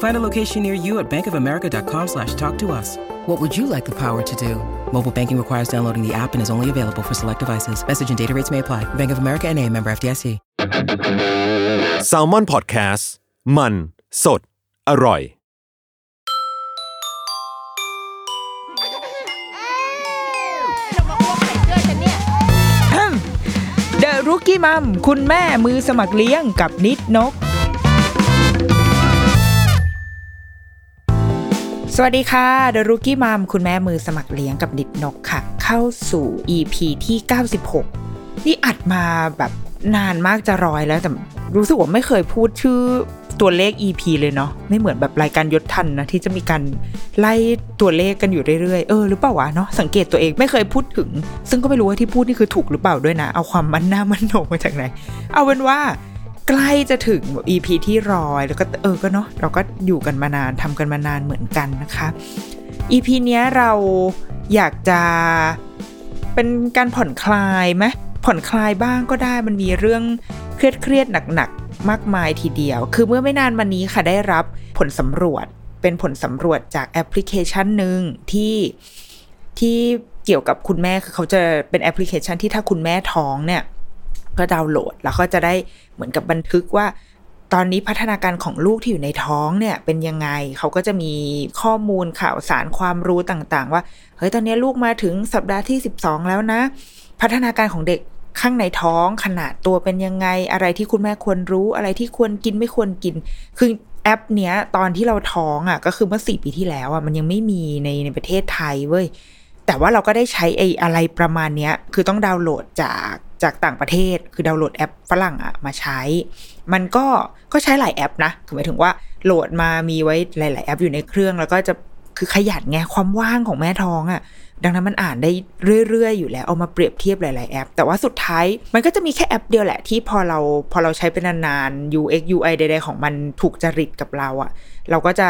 Find a location near you at bankofamerica.com slash talk to us. What would you like the power to do? Mobile banking requires downloading the app and is only available for select devices. Message and data rates may apply. Bank of America and a member FDIC. s a l ม o n PODCAST มัน สด อร่อยเดอะรุกี้มัมคุณแม่มือสมัครเลี้ยงกับนิดนก วัสดีค่ะเดอะรุกี้มัมคุณแม่มือสมัครเลี้ยงกับนิดนกค่ะ เข้าสู่ EP ที่ 96 นี่อัดมาแบบนานมากจะร้อยแล้วแต่รู้สึกว่าไม่เคยพูดชื่อตัวเลข EP เลยเนาะไม่เหมือนแบบรายการยศทันนะที่จะมีการไล่ตัวเลขกันอยู่เรื่อยๆ เออหรือเปล่าวะเนาะสังเกตตัวเองไม่เคยพูดถึง ซึ่งก็ไม่รู้ว่าที่พูดนี่คือถูกหรือเปล่าด้วยนะ เอาความมันหน้ามันโหนมาจากไหน เอาเป็นว่า ใกล้จะถึงแบบ EP ที่ร้อยแล้วก็เออก็เนาะเราก็อยู่กันมานานทำกันมานานเหมือนกันนะคะ EP เนี้ยเราอยากจะเป็นการผ่อนคลายไหมผ่อนคลายบ้างก็ได้มันมีเรื่องเครียดเครียดหนักๆ มากมายทีเดียว คือเมื่อไม่นานมานี้ค่ะได้รับผลสำรวจเป็นผลสำรวจจากแอปพลิเคชันหนึ่งที่ที่เกี่ยวกับคุณแม่คือเขาจะเป็นแอปพลิเคชันที่ถ้าคุณแม่ท้องเนี่ย ก็ดาวน์โหลด แล้วก็จะได้เหมือนกับบันทึกว่า ตอนนี้พัฒนาการของลูกที่อยู่ในท้องเนี่ยเป็นยังไงเขาก็จะมีข้อมูลข่าวสารความรู้ต่างๆ ว่าเฮ้ยตอนนี้ลูกมาถึงสัปดาห์ที่ 12 แล้วนะ พัฒนาการของเด็กข้างในท้องขนาดตัวเป็นยังไงอะไรที่คุณแม่ควรรู้อะไรที่ควรกินไม่ควรกิน คือแอปเนี้ยตอนที่เราท้องอะก็คือเมื่อสี่ปีที่แล้วอะมันยังไม่มีในในประเทศไทยเว้ยแต่ว่าเราก็ได้ใช้ไอ้อะไรประมาณเนี้ยคือต้องดาวน์โหลดจาก จากต่างประเทศคือดาวน์โหลดแอปฝรั่งอะมาใช้ มันก็ก็ใช้หลายแอปนะคือหมายถึงว่าโหลดมามีไว้หลาย ๆ แอปอยู่ในเครื่อง แล้วก็จะคือขยันไงความว่างของแม่ท้องอะดังนั้นมันอ่านได้เรื่อย ๆ อยู่แล้วเอามาเปรียบเทียบหลาย ๆ แอป แต่ว่าสุดท้ายมันก็จะมีแค่แอปเดียวแหละที่พอเราพอเราใช้เป็นนานๆ UX UI ใดๆของมันถูกจริตกับเราอะเราก็จะ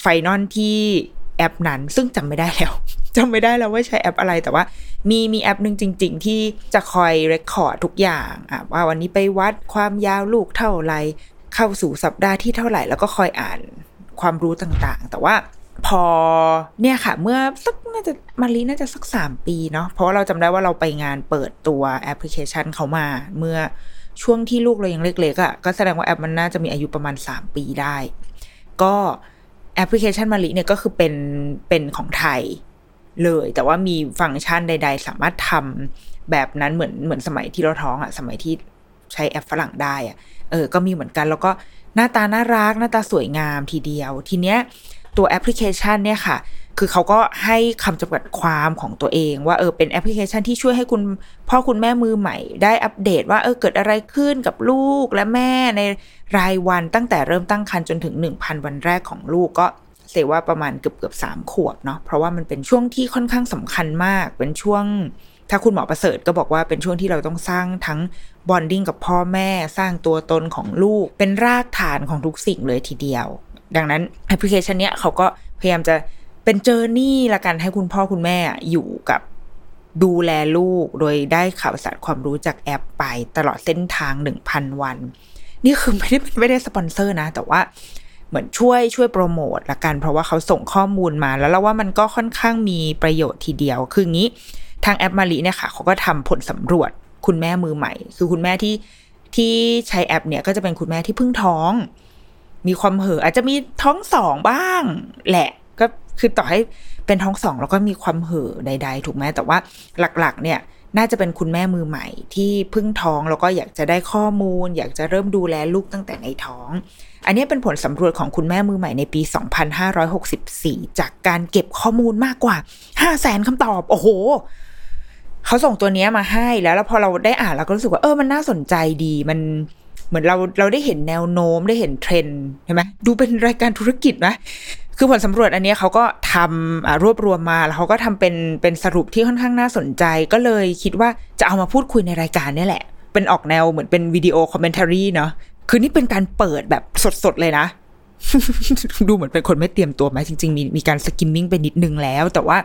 final ที่ แอปนั้น ซึ่งจำไม่ได้แล้วจำไม่ได้แล้วว่าใช้แอปอะไรแต่ว่า มีมีแอปหนึ่งจริง ๆ ที่จะคอย record ทุกอย่างอะว่าวันนี้ไปวัดความยาวลูกเท่าไรเข้าสู่สัปดาห์ที่เท่าไหร่แล้วก็คอยอ่านความรู้ต่างๆ แต่ว่าพอเนี่ยค่ะ เมื่อสักน่าจะมารีน่าจะสักสามปีเนาะเพราะว่าเราจำได้ว่าเราไปงานเปิดตัวแอปพลิเคชันเขามา เมื่อช่วงที่ลูกเรายังเล็กๆอะ่ะก็แสดงว่าแอปมันน่าจะมีอายุประมาณสามปีได้ ก็ แอปพลิเคชันมาริเนี่ยก็คือเป็นเป็นของไทยเลย แต่ว่ามีฟังก์ชันใด ๆ สามารถทำแบบนั้นเหมือนเหมือนสมัยที่เราท้องอะ่ะสมัยที่ใช้แอปฝรั่งได้อะ่ะเออ ก็มีเหมือนกัน แล้วก็หน้าตาน่ารัก หน้าตาสวยงามทีเดียว ทีเนี้ยตัวแอปพลิเคชันเนี่ยค่ะ คือเขาก็ให้คำจำกัดความของตัวเองว่าเออเป็นแอปพลิเคชันที่ช่วยให้คุณพ่อคุณแม่มือใหม่ ได้อัปเดตว่าเออเกิดอะไรขึ้นกับลูกและแม่ในรายวันตั้งแต่เริ่มตั้งครรภ์จนถึง 1,000 วันแรกของลูกก็แสดงว่าประมาณเกือบเกือบสามขวบเนาะเพราะว่ามันเป็นช่วงที่ค่อนข้างสำคัญมากเป็นช่วง ถ้าคุณหมอประเสริฐก็บอกว่าเป็นช่วงที่เราต้องสร้างทั้ง bonding กับพ่อแม่สร้างตัวตนของลูก เป็นรากฐานของทุกสิ่งเลยทีเดียว ดังนั้นแอปพลิเคชันเนี้ยเขาก็พยายามจะ เป็น journey ละกันให้คุณพ่อคุณแม่อยู่กับดูแลลูกโดยได้ข่าวสารความรู้จากแอปไปตลอดเส้นทางหนึ่งพันวัน นี่คือไม่ได้ไม่ได้สปอนเซอร์นะ แต่ว่าเหมือนช่วยช่วยโปรโมทละกัน เพราะว่าเขาส่งข้อมูลมาแล้วเราว่ามันก็ค่อนข้างมีประโยชน์ทีเดียว คืองี้ทางแอปมารีเนี่ยค่ะเขาก็ทำผลสำรวจคุณแม่มือใหม่ คือคุณแม่ที่ที่ใช้แอปเนี่ยก็จะเป็นคุณแม่ที่เพิ่งท้อง มีความเห่ออาจจะมีท้องสองบ้างแหละ คือต่อให้เป็นท้องสองแล้วก็มีความเห่อใด ๆ ถูกไหมแต่ว่าหลักๆ เนี่ยน่าจะเป็นคุณแม่มือใหม่ ที่เพิ่งท้องแล้วก็อยากจะได้ข้อมูล อยากจะเริ่มดูแลลูกตั้งแต่ในท้อง อันนี้เป็นผลสำรวจของคุณแม่มือใหม่ในปี 2564 จากการเก็บข้อมูลมากกว่า 5 0 0แสนคำตอบ โอ้โห เขาส่งตัวนี้มาให้แล้วแล้วพอเราได้อ่านเราก็รู้สึกว่าเออมันน่าสนใจดีมันเหมือนเราเราได้เห็นแนวโน้มได้เห็นเทรนด์ใช่ไหมดูเป็นรายการธุรกิจนะ คือผลสำรวจอันนี้เขาก็ทำรวบรวมมาแล้วเขาก็ทำเป็นเป็นสรุปที่ค่อนข้างน่าสนใจ ก็เลยคิดว่าจะเอามาพูดคุยในรายการนี่แหละ เป็นออกแนวเหมือนเป็นวิดีโอ commentary เนาะคือนี่เป็นการเปิดแบบสดๆเลยนะ ดูเหมือนเป็นคนไม่เตรียมตัวไหมจริง ๆ มีมีการ skimming ไปนิดนึงแล้ว แต่ว่า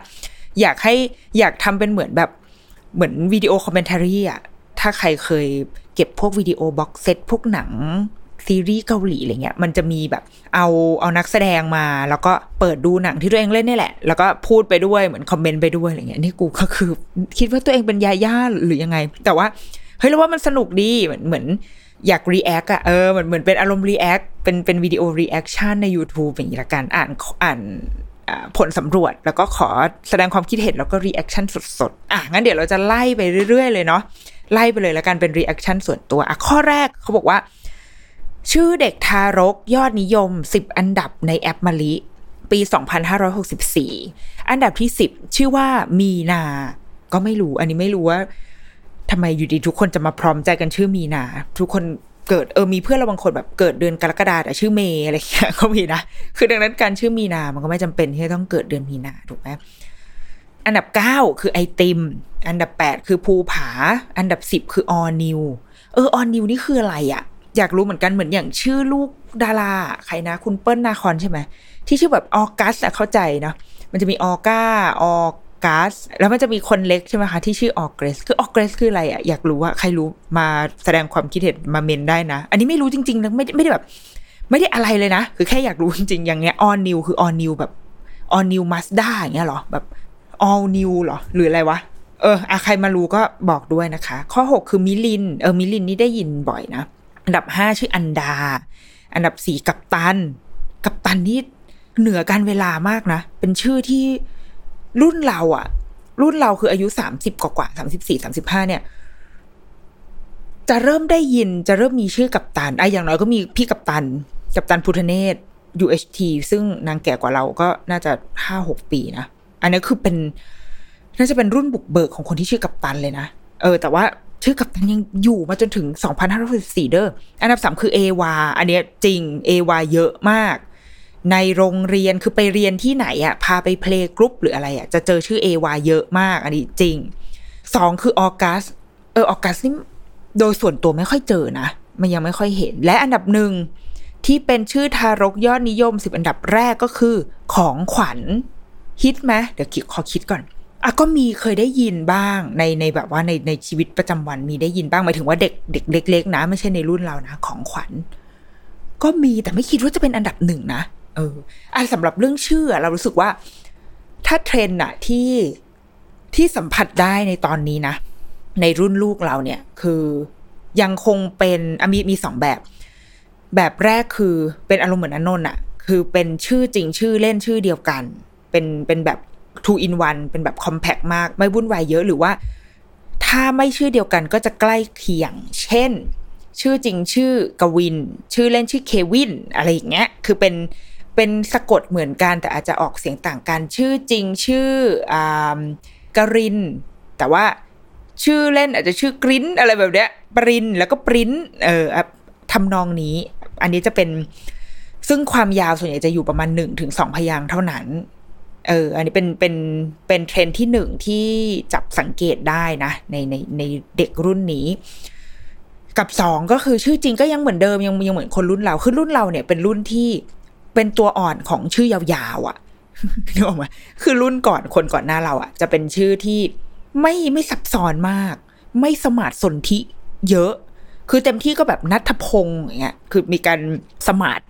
อยากให้อยากทำเป็นเหมือนแบบเหมือนวิดีโอ commentary อะถ้าใครเคยเก็บพวกวิดีโอ box set พวกหนัง ซีรีส์เกาหลีอะไรเงี้ยมันจะมีแบบเอาเอานักแสดงมา แล้วก็เปิดดูหนังที่ตัวเองเล่นนี่แหละ แล้วก็พูดไปด้วยเหมือนคอมเมนต์ไปด้วยอะไรเงี้ยนี่กูก็คือ คิดว่าตัวเองเป็นยาย่าหรือยังไง แต่ว่าเฮ้ยเราว่ามันสนุกดีเหมือนเหมือนอยาก react อะเออเหมือนเหมือนเป็นอารมณ์ react เป็นเป็นวิดีโอ reaction ใน YouTube อย่างนี้ละกันอ่านอ่านผลสำรวจแล้วก็ขอแสดงความคิดเห็นแล้วก็ reaction สดๆ อะ งั้นเดี๋ยวเราจะไล่ไปเรื่อยๆ เลยเนาะไล่ไปเลยแล้วกันเป็น reaction ส่วนตัวอะข้อแรกเขาบอกว่า ชื่อเด็กทารกยอดนิยม 10 อันดับในแอปมะลิ ปี 2564 อันดับที่ 10 ชื่อว่ามีนา ก็ไม่รู้ อันนี้ไม่รู้ว่าทำไมอยู่ดีทุกคนจะมาพร้อมใจกันชื่อมีนา ทุกคนเกิดเออมีเพื่อนเราบางคนแบบเกิดเดือนกรกฎาแต่ชื่อเมย์อะไรอย่างเงี้ยก็มีนะ คือดังนั้นการชื่อมีนา มันก็ไม่จำเป็นที่จะต้องเกิดเดือนมีนาถูกไหมอันดับ9คือไอติม อันดับ8คือภูผา อันดับ10คือออนิว เออออนิวนี่คืออะไรอะ อยากรู้เหมือนกันเหมือนอย่างชื่อลูกดาราใครนะ คุณเปิ้ลนาคอนใช่ไหมที่ชื่อแบบออกัสอะเข้าใจเนาะมันจะมีออก้าออกัสแล้วมันจะมีคนเล็กใช่ไหมคะที่ชื่อออเกรสคือออเกรสคืออะไรอะอยากรู้ว่าใครรู้มาแสดงความคิดเห็นมาเมนต์ได้นะ อันนี้ไม่รู้จริงๆนะไม่ไม่ได้แบบ ไม่ได้อะไรเลยนะ คือแค่อยากรู้จริงๆอย่างเงี้ยออนนิวคือออนนิวแบบออนิวมาสด้าอย่างเงี้ยหรอแบบ all new หรอ หรืออะไรวะ เอออะใครมารู้ก็บอกด้วยนะคะ ข้อ 6 คือมิลิน เออ มิลินนี่ได้ยินบ่อยนะ อันดับ5ชื่ออันดา อันดับ4กัปตัน กัปตันนี่เหนือการเวลามากนะ เป็นชื่อที่รุ่นเราอะรุ่นเราคืออายุ30กว่ากว่าสามสิบสี่สามสิบห้าเนี่ย จะเริ่มได้ยินจะเริ่มมีชื่อกัปตันไอ้อย่างน้อยก็มีพี่กัปตัน กัปตันพุทธเนศ UHT ซึ่งนางแก่กว่าเราก็น่าจะห้าหกปีนะ อันนี้คือเป็น น่าจะเป็นรุ่นบุกเบิกของคนที่ชื่อกัปตันเลยนะ เออ แต่ว่า ชื่อกัปตันยังอยู่มาจนถึง 2,564 เด้อ อันดับสามคือเอวาอันนี้จริงเอวาเยอะมาก ในโรงเรียนคือไปเรียนที่ไหนอะพาไปเพลงกรุ๊ปหรืออะไรอะจะเจอชื่อเอวาเยอะมาก อันนี้จริงสองคือออกัส เออออกัสนี่โดยส่วนตัวไม่ค่อยเจอนะ มันยังไม่ค่อยเห็น และอันดับหนึ่งที่เป็นชื่อทารกยอดนิยมสิบอันดับแรกก็คือ ของขวัญฮิตไหมเดี๋ยวขอคิดก่อน อะก็มีเคยได้ยินบ้างในในแบบว่าในในชีวิตประจำวันมีได้ยินบ้างหมายถึงว่าเด็กเด็กเล็ก ๆ นะ ไม่ใช่ในรุ่นเรานะ ของขวัญ ก็มีแต่ไม่คิดว่าจะเป็นอันดับหนึ่งนะเอออะสำหรับเรื่องชื่อ เรารู้สึกว่า ถ้าเทรนด์อะที่ที่สัมผัสได้ในตอนนี้นะ ในรุ่นลูกเราเนี่ย คือยังคงเป็นมีมีสองแบบ แบบแรกคือเป็นอารมณ์เหมือนอนนท์อะคือเป็นชื่อจริงชื่อเล่นชื่อเดียวกัน เป็นเป็นแบบ two in one เป็นแบบ compact มาก ไม่วุ่นวายเยอะหรือว่า ถ้าไม่ชื่อเดียวกันก็จะใกล้เคียง เช่น ชื่อจริงชื่อกวิน ชื่อเล่นชื่อเควิน อะไรอย่างเงี้ย คือเป็นเป็นสะกดเหมือนกันแต่อาจจะออกเสียงต่างกัน ชื่อจริงชื่ออ่ากริน แต่ว่าชื่อเล่นอาจจะชื่อกรินอะไรแบบเนี้ยปรินแล้วก็ปริ้นเออทำนองนี้ อันนี้จะเป็นซึ่งความยาวส่วนใหญ่จะอยู่ประมาณหนึ่งถึงสองพยางเท่านั้น เออ อันนี้เป็นเป็นเป็นเทรนที่หนึ่งที่จับสังเกตได้นะในในในเด็กรุ่นนี้ กับสองก็คือชื่อจริงก็ยังเหมือนเดิมยังยังเหมือนคนรุ่นเราคือรุ่นเราเนี่ยเป็นรุ่นที่เป็นตัวอ่อนของชื่อยาวๆอะ่ะนึกออกไหมคือรุ่นก่อนคนก่อนหน้าเราอะ่ะ จะเป็นชื่อที่ไม่ไม่ซับซ้อนมาก ไม่สมาร์ทสนธิเยอะ คือเต็มที่ก็แบบนัทพงศ์อย่างเงี้ยคือมีการสมาร์ท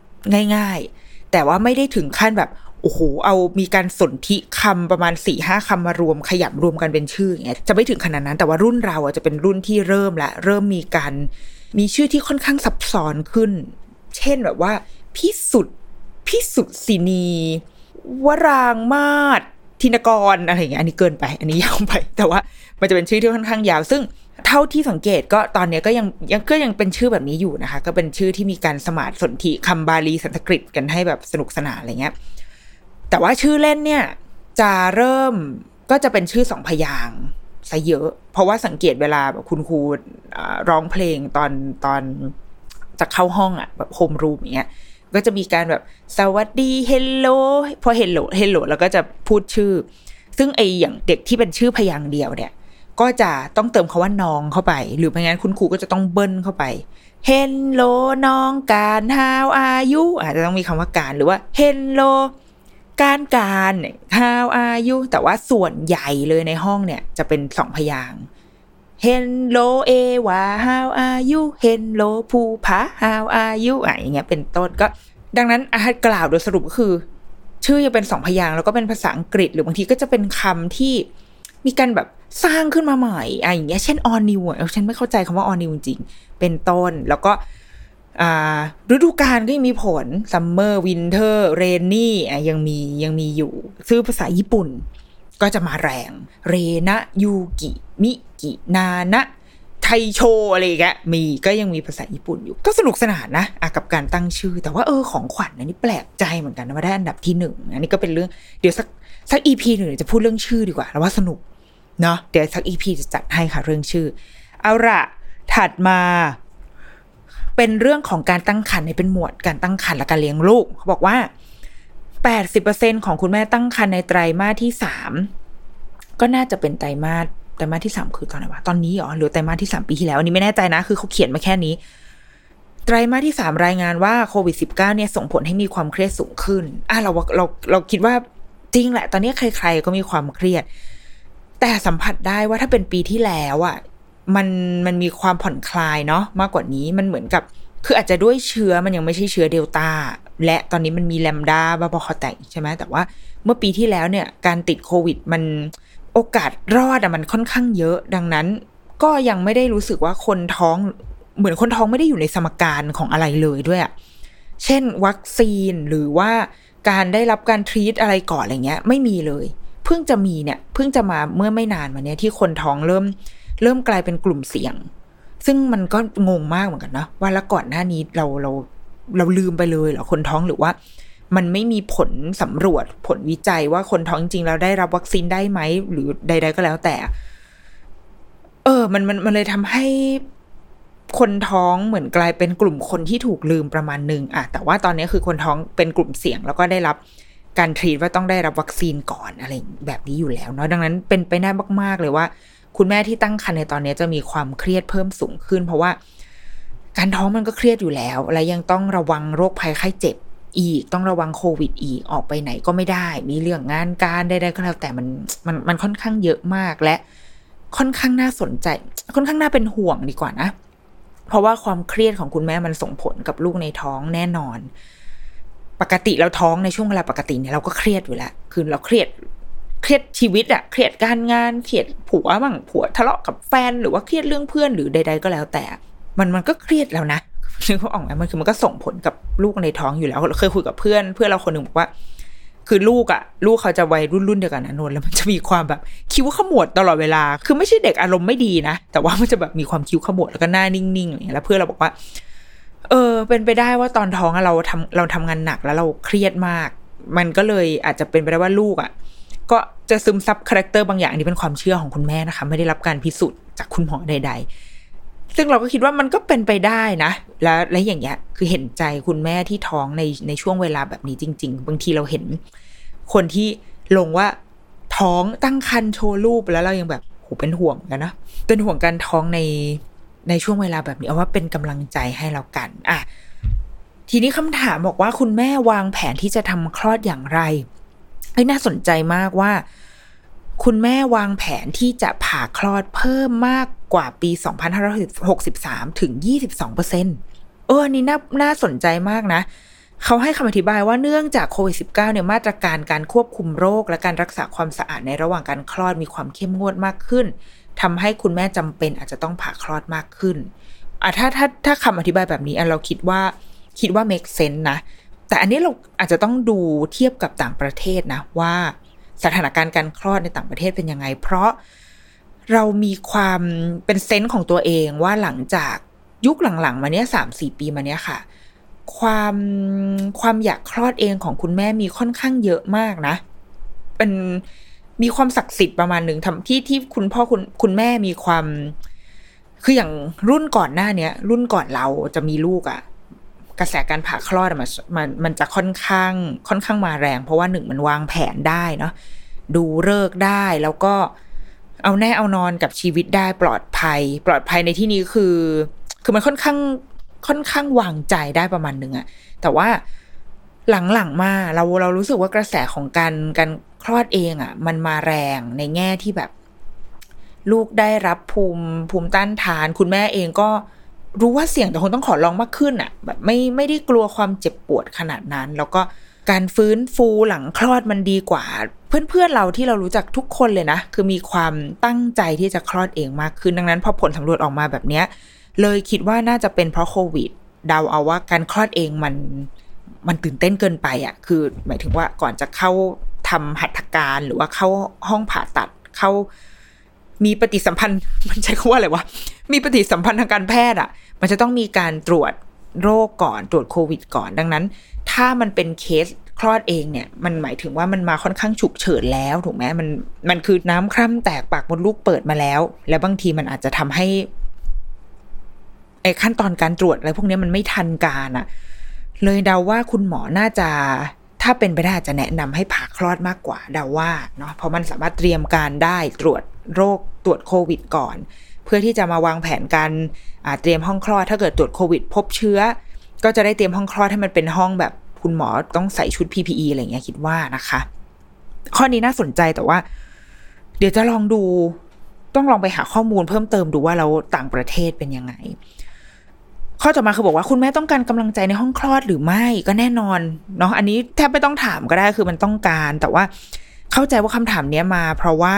ง่าย ๆ แต่ว่าไม่ได้ถึงขั้นแบบ โอ้โหเอามีการสนธิคำประมาณสี่ห้าคำมารวมขยับรวมกันเป็นชื่ออย่างเงี้ยจะไม่ถึงขนาดนั้นแต่ว่ารุ่นเราอะจะเป็นรุ่นที่เริ่มละเริ่มมีการมีชื่อที่ค่อนข้างซับซ้อนขึ้น เช่นแบบว่าพิสุทธิ์พิสุทธิ์ศินี วรางมาศธินกรอะไรอย่างเงี้ยอันนี้เกินไป อันนี้ยาวไป แต่ว่ามันจะเป็นชื่อที่ค่อนข้างยาว ซึ่งเท่าที่สังเกตก็ตอนนี้ก็ยังยังก็ยังเป็นชื่อแบบนี้อยู่นะคะ ก็เป็นชื่อที่มีการสมาร์ทสนธิคำบาลีสันสกฤตกันให้แบบสนุกสนานอะไรเงี้ย แต่ว่าชื่อเล่นเนี่ยจะเริ่มก็จะเป็นชื่อสองพยางค์ซะเยอะ เพราะว่าสังเกตเวลาแบบคุณครูร้องเพลงตอนตอนจะเข้าห้องอะแบบโฮมรูมอย่างเงี้ยก็จะมีการแบบสวัสดี hello พอ hello hello แล้วก็จะพูดชื่อ ซึ่งไออย่างเด็กที่เป็นชื่อพยางเดียวเนี่ย ก็จะต้องเติมคำว่าน้องเข้าไป หรือไม่งั้นคุณครูก็จะต้องเบิ้ลเข้าไปเฮลโลน้องการ how are you อาจจะต้องมีคำว่ากานหรือว่า hello การการ how are you แต่ว่าส่วนใหญ่เลยในห้องเนี่ย จะเป็นสองพยาง Hello เอวา how are you Hello ภูผา how are you อะอย่างเงี้ยเป็นต้นก็ ดังนั้นอาจกล่าวโดยสรุปก็คือ ชื่อยังเป็นสองพยางแล้วก็เป็นภาษาอังกฤษ หรือบางทีก็จะเป็นคำที่มีการแบบสร้างขึ้นมาใหม่อะอย่างเงี้ยเช่น all new อะเออฉันไม่เข้าใจคำว่า all new จริง เป็นต้นแล้วก็ ฤดูกาลก็ยังมีผล summer winter rainy อ่ะยังมียังมีอยู่ ชื่อภาษาญี่ปุ่นก็จะมาแรง เรนะยูกิ มิกิ นานะไทโชอะไรอย่างเงี้ยมีก็ยังมีภาษาญี่ปุ่นอยู่ ก็สนุกสนานนะคะกับการตั้งชื่อ แต่ว่าเออของขวัญอันนี้แปลกใจเหมือนกันนะว่าได้อันดับที่หนึ่งอันนี้ก็เป็นเรื่องเดี๋ยวสักสัก EP หนึ่งเดี๋ยวจะพูดเรื่องชื่อดีกว่าแล้วว่าสนุกเนาะเดี๋ยวสัก EP จะจัดให้ค่ะเรื่องชื่อ เอาละถัดมา เป็นเรื่องของการตั้งครรภ์ในเป็นหมวดการตั้งครรภ์และการเลี้ยงลูกเขาบอกว่า 80%ของคุณแม่ตั้งครรภ์ในไตรมาสที่สามก็น่าจะเป็นไตรมาสไตรมาสที่สามคือตอนไหนวะตอนนี้เหรอหรือไตรมาสที่สามปีที่แล้วอันนี้ไม่แน่ใจนะ คือเขาเขียนมาแค่นี้ ไตรมาสที่สามรายงานว่าโควิด -19 เนี่ยส่งผลให้มีความเครียดสูงขึ้นอะเราเราเราคิดว่าจริงแหละ ตอนนี้ใคร ๆ ก็มีความเครียด แต่สัมผัสได้ว่าถ้าเป็นปีที่แล้วอะ มันมันมีความผ่อนคลายเนาะมากกว่านี้มันเหมือนกับ คืออาจจะด้วยเชื้อมันยังไม่ใช่เชื้อเดลต้าและตอนนี้มันมีแลมดาบาบอคอแตกใช่ไหมแต่ว่าเมื่อปีที่แล้วเนี่ยการติดโควิดมันโอกาสรอดอะมันค่อนข้างเยอะ ดังนั้น ก็ยังไม่ได้รู้สึกว่าคนท้องเหมือนคนท้องไม่ได้อยู่ในสมการของอะไรเลยด้วยอะเช่น วัคซีนหรือว่าการได้รับการทรีตอะไรก่อนอะไรเงี้ย ไม่มีเลย เพิ่งจะมีเนี่ย เพิ่งจะมาเมื่อไม่นานมาเนี้ยที่คนท้องเริ่ม เริ่มกลายเป็นกลุ่มเสี่ยง ซึ่งมันก็งงมากเหมือนกันนะว่าแล้วก่อนหน้านี้เราเราเราลืมไปเลยเหรอคนท้องหรือว่า มันไม่มีผลสำรวจผลวิจัยว่าคนท้องจริงๆแล้วได้รับวัคซีนได้ไหมหรือใด ๆ ก็แล้วแต่ เออ มันมันมันเลยทำให้คนท้องเหมือนกลายเป็นกลุ่มคนที่ถูกลืมประมาณหนึ่งอะแต่ว่าตอนนี้คือคนท้องเป็นกลุ่มเสี่ยง แล้วก็ได้รับการทรีตว่าต้องได้รับวัคซีนก่อนอะไรแบบนี้อยู่แล้วเนาะดังนั้นเป็นไปได้มาก ๆ เลยว่า คุณแม่ที่ตั้งครรภ์ในตอนนี้จะมีความเครียดเพิ่มสูงขึ้น เพราะว่าการท้องมันก็เครียดอยู่แล้ว และยังต้องระวังโรคภัยไข้เจ็บอีก ต้องระวังโควิดอีก ออกไปไหนก็ไม่ได้ มีเรื่องงานการใดๆก็แล้วแต่มันมันมันค่อนข้างเยอะมากและค่อนข้างน่าสนใจ ค่อนข้างน่าเป็นห่วงดีกว่านะ เพราะว่าความเครียดของคุณแม่มันส่งผลกับลูกในท้องแน่นอน ปกติเราท้องในช่วงเวลาปกติเนี่ยเราก็เครียดอยู่แล้ว คือเราเครียด เครียดชีวิตอะเครียดการงานเครียดผัวบ้างผัวทะเลาะกับแฟนหรือว่าเครียดเรื่องเพื่อนหรือใด ๆ ก็แล้วแต่ มันมันก็เครียดแล้วนะนึกเขาออกไหมมันคือมันก็ส่งผลกับลูกในท้องอยู่แล้วเราเคยคุยกับเพื่อนเพื่อนเราคนหนึ่งบอกว่า คือลูกอะลูกเขาจะวัยรุ่นรุ่นเดียวกันนะนนแล้วมันจะมีความแบบคิ้วขมวดตลอดเวลา คือไม่ใช่เด็กอารมณ์ไม่ดีนะแต่ว่ามันจะแบบมีความคิ้วขมวดแล้วก็หน้านิ่งๆอะไรอย่างเงี้ยแล้วเพื่อนเราบอกว่า เออ เป็นไปได้ว่าตอนท้องอะเราทำเราทำงานหนักแล้วเราเครียดมาก มันก็เลยอาจจะเป็นไปได้ว่าลูกอะ ก็จะซึมซับ character บางอย่างนี้เป็นความเชื่อของคุณแม่นะคะ ไม่ได้รับการพิสูจน์จากคุณหมอใด ๆ ซึ่งเราก็คิดว่ามันก็เป็นไปได้นะ และและอย่างเงี้ย คือเห็นใจคุณแม่ที่ท้องในในช่วงเวลาแบบนี้จริง ๆ บางทีเราเห็น คนที่ลงว่าท้องตั้งครรภ์โชว์รูปแล้วเรายังแบบโหเป็นห่วงกันนะเป็นห่วงการท้องในในช่วงเวลาแบบนี้เอาว่าเป็นกำลังใจให้เรากันอะทีนี้คำถามบอกว่าคุณแม่วางแผนที่จะทำคลอดอย่างไร เฮ้ยน่าสนใจมากว่า คุณแม่วางแผนที่จะผ่าคลอดเพิ่มมากกว่าปี 2563 ถึง 22เปอร์เซ็นเอออันนี้น่าน่าสนใจมากนะเขาให้คำอธิบายว่าเนื่องจากโควิด -19 เนี่ยมาตรการการควบคุมโรค และการรักษาความสะอาดในระหว่างการคลอดมีความเข้มงวดมากขึ้นทำให้คุณแม่จำเป็นอาจจะต้องผ่าคลอดมากขึ้นอะถ้าถ้าถ้าคำอธิบายแบบนี้อะเราคิดว่าคิดว่า make sense นะ แต่อันนี้เราอาจจะต้องดูเทียบกับต่างประเทศนะว่าสถานการณ์การคลอดในต่างประเทศเป็นยังไง เพราะเรามีความเป็นเซนส์ของตัวเองว่าหลังจากยุคหลังๆ มาเนี้ยสามสี่ปีมาเนี้ยค่ะ ความความอยากคลอดเองของคุณแม่มีค่อนข้างเยอะมากนะ เป็นมีความศักดิ์สิทธิ์ประมาณหนึ่งทำที่ที่คุณพ่อคุณคุณแม่มีความ คืออย่างรุ่นก่อนหน้าเนี้ย รุ่นก่อนเราจะมีลูกอะ่ะ กระแสการผ่าคลอดมันมันมันจะค่อนข้างค่อนข้างมาแรง เพราะว่าหนึ่งมันวางแผนได้เนาะดูเลิกได้แล้วก็เอาแน่เอานอนกับชีวิตได้ปลอดภัย ปลอดภัยในที่นี้คือ คือมันค่อนข้างค่อนข้างวางใจได้ประมาณหนึ่งอะแต่ว่าหลังๆมาเราเรารู้สึกว่ากระแสของการการคลอดเองอะมันมาแรงในแง่ที่แบบ ลูกได้รับภูมิภูมิต้านทาน คุณแม่เองก็ รู้ว่าเสี่ยงแต่คงต้องขอลองมากขึ้นอะแบบไม่ไม่ได้กลัวความเจ็บปวดขนาดนั้น แล้วก็การฟื้นฟูหลังคลอดมันดีกว่า เพื่อนๆเราที่เรารู้จักทุกคนเลยนะ คือมีความตั้งใจที่จะคลอดเองมากขึ้นดังนั้นพอผลสำรวจออกมาแบบเนี้ยเลยคิดว่าน่าจะเป็นเพราะโควิดเดาเอาว่าการคลอดเองมันมันตื่นเต้นเกินไปอะ่ะ คือหมายถึงว่าก่อนจะเข้าทำหัตถการหรือว่าเข้าห้องผ่าตัดเข้า มีปฏิสัมพันธ์มันใช้คำว่าอะไรวะมีปฏิสัมพันธ์ทางการแพทย์อะ่ะ มันจะต้องมีการตรวจโรคก่อนตรวจโควิด ก่อนดังนั้น ถ้ามันเป็นเคสคลอดเองเนี่ย มันหมายถึงว่ามันมาค่อนข้างฉุกเฉินแล้วถูกไหมมันมันคือน้ำคร่ำแตกปากมดลูกเปิดมาแล้ว แล้วบางทีมันอาจจะทำให้ไอ้ขั้นตอนการตรวจอะไรพวกนี้มันไม่ทันการอะเลยเดาว่าคุณหมอน่าจะ ถ้าเป็นไปได้จะแนะนำให้ผ่าคลอดมากกว่าเดาว่าเนาะเพราะมันสามารถเตรียมการได้ตรวจโรคตรวจโควิดก่อน เพื่อที่จะมาวางแผนการเตรียมห้องคลอด ถ้าเกิดตรวจโควิด พบเชื้อ ก็จะได้เตรียมห้องคลอดให้มันเป็นห้องแบบคุณหมอต้องใส่ชุด PPE อะไรเงี้ยคิดว่านะคะ ข้อนี้น่าสนใจแต่ว่า เดี๋ยวจะลองดูต้องลองไปหาข้อมูลเพิ่มเติมดูว่าเราต่างประเทศเป็นยังไง ข้อต่อมาคือบอกว่าคุณแม่ต้องการกำลังใจในห้องคลอดหรือไม่ก็แน่นอนเนาะอันนี้แทบไม่ต้องถามก็ได้คือมันต้องการ แต่ว่าเข้าใจว่าคำถามนี้มา เพราะว่า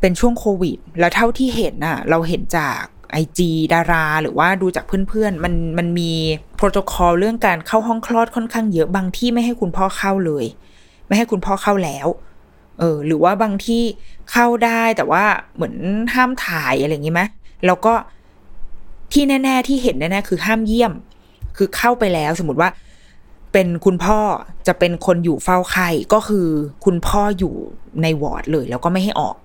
เป็นช่วงโควิด แล้วเท่าที่เห็นน่ะ เราเห็นจากไอจีดารา หรือว่าดูจากเพื่อนๆ มันมันมีโปรโตคอลเรื่องการเข้าห้องคลอดค่อนข้างเยอะบางที่ไม่ให้คุณพ่อเข้าเลย ไม่ให้คุณพ่อเข้าแล้วเออหรือว่าบางที่เข้าได้แต่ว่าเหมือนห้ามถ่ายอะไรอย่างงี้ไหมแล้วก็ ที่แน่ ๆ ที่เห็นแน่ ๆ คือห้ามเยี่ยม คือเข้าไปแล้วสมมติว่า เป็นคุณพ่อจะเป็นคนอยู่เฝ้าไข้ก็คือคุณพ่ออยู่ในวอร์ดเลย แล้วก็ไม่ให้ออก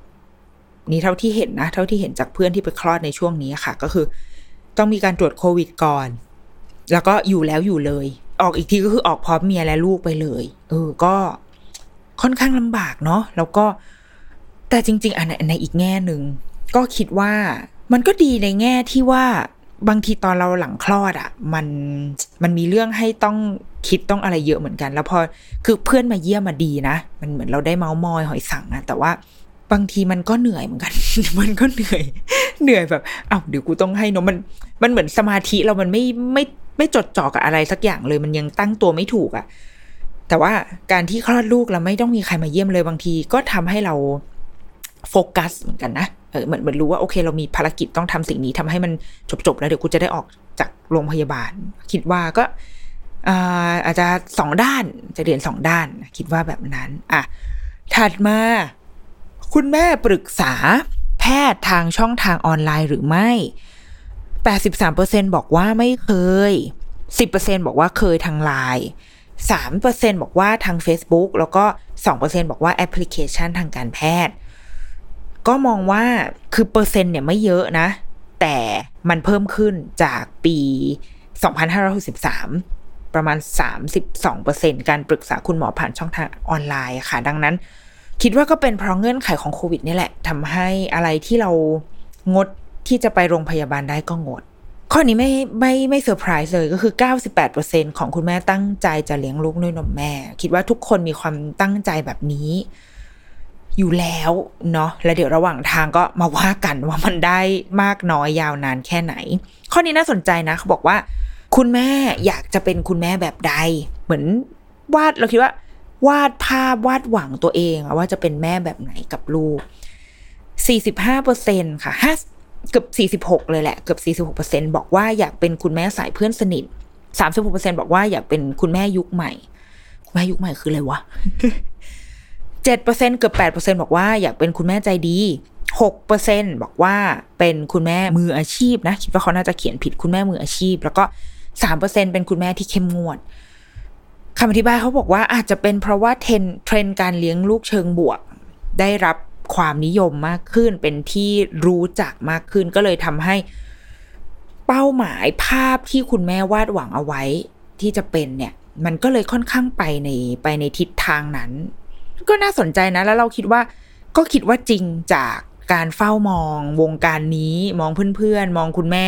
นี่เท่าที่เห็นนะ เท่าที่เห็นจากเพื่อนที่ไปคลอดในช่วงนี้ค่ะ ก็คือ ต้องมีการตรวจโควิดก่อน แล้วก็อยู่แล้วอยู่เลย ออกอีกทีก็คือออกพร้อมเมียและลูกไปเลยเออก็ค่อนข้างลำบากเนาะแล้วก็แต่จริง ๆอันในอีกแง่หนึ่งก็คิดว่า มันก็ดีในแง่ที่ว่าบางทีตอนเราหลังคลอดอะ่ะ มันมันมีเรื่องให้ต้องคิดต้องอะไรเยอะเหมือนกัน แล้วพอคือเพื่อนมาเยี่ยมมาดีนะ มันเหมือนเราได้เมาส์มอยหอยสังนะแต่ว่าบางทีมันก็เหนื่อยเหมือนกัน มันก็เหนื่อย เหนื่อยแบบอ้าวเดี๋ยวกูต้องให้นาะมัน มันเหมือนสมาธิเรามันไม่ไม่ไม่จดจ่อกับอะไรสักอย่างเลย มันยังตั้งตัวไม่ถูกอะ่ะ แต่ว่าการที่คลอดลูกเราไม่ต้องมีใครมาเยี่ยมเลยบางทีก็ทำให้เราโฟกัสเหมือนกันนะ เออเหมือนเหมือนรู้ว่าโอเค เรามีภารกิจต้องทำสิ่งนี้ทำให้มันจบๆแล้วเดี๋ยวกูจะได้ออกจากโรงพยาบาล คิดว่าก็อาจจะสองด้านจะเรียนสองด้าน คิดว่าแบบนั้น อะ ถัดมา คุณแม่ปรึกษาแพทย์ทางช่องทางออนไลน์หรือไม่ 83%บอกว่าไม่เคย 10%บอกว่าเคยทางไลน์3%บอกว่าทาง Facebook แล้วก็ 2%บอกว่าแอปพลิเคชันทางการแพทย์ ก็มองว่าคือเปอร์เซ็นต์เนี่ยไม่เยอะนะ แต่มันเพิ่มขึ้นจากปี 2563 ประมาณ 32เปอร์เซ็นต์การปรึกษาคุณหมอผ่านช่องทางออนไลน์ค่ะ ดังนั้น คิดว่าก็เป็นเพราะเงื่อนไขของโควิดนี่แหละทำให้อะไรที่เรางดที่จะไปโรงพยาบาลได้ก็งด ข้อนี้ไม่ไม่ไม่เซอร์ไพรส์เลยก็คือ 98%ของคุณแม่ตั้งใจจะเลี้ยงลูกด้วยนมแม่ คิดว่าทุกคนมีความตั้งใจแบบนี้ อยู่แล้วเนาะแล้วเดี๋ยวระหว่างทางก็มาว่ากันว่ามันได้มากน้อยยาวนานแค่ไหน ข้อนี้น่าสนใจนะเขาบอกว่า คุณแม่อยากจะเป็นคุณแม่แบบใด เหมือนวาดเราคิดว่า วาดภาพวาดหวังตัวเองว่าจะเป็นแม่แบบไหนกับลูก 45เปอร์เซ็นค่ะห้าเกือบ46 เลยแหละ เกือบ46เปอร์เซ็นบอกว่าอยากเป็นคุณแม่สายเพื่อนสนิท 36เปอร์เซ็นบอกว่าอยากเป็นคุณแม่ยุคใหม่ คุณแม่ยุคใหม่คืออะไรวะ 7%เกือบ8%บอกว่าอยากเป็นคุณแม่ใจดี 6%บอกว่าเป็นคุณแม่มืออาชีพนะ คิดว่าเขาน่าจะเขียนผิดคุณแม่มืออาชีพ แล้วก็3%เป็นคุณแม่ที่เข้มงวดคำอธิบายเขาบอกว่าอาจจะเป็นเพราะว่า trend trend การเลี้ยงลูกเชิงบวก ได้รับความนิยมมากขึ้น เป็นที่รู้จักมากขึ้น ก็เลยทำให้เป้าหมายภาพที่คุณแม่วาดหวังเอาไว้ที่จะเป็นเนี่ย มันก็เลยค่อนข้างไปในไปในทิศทางนั้น ก็น่าสนใจนะ แล้วเราคิดว่าก็คิดว่าจริงจากการเฝ้ามองวงการนี้มองเพื่อนๆ มองคุณแม่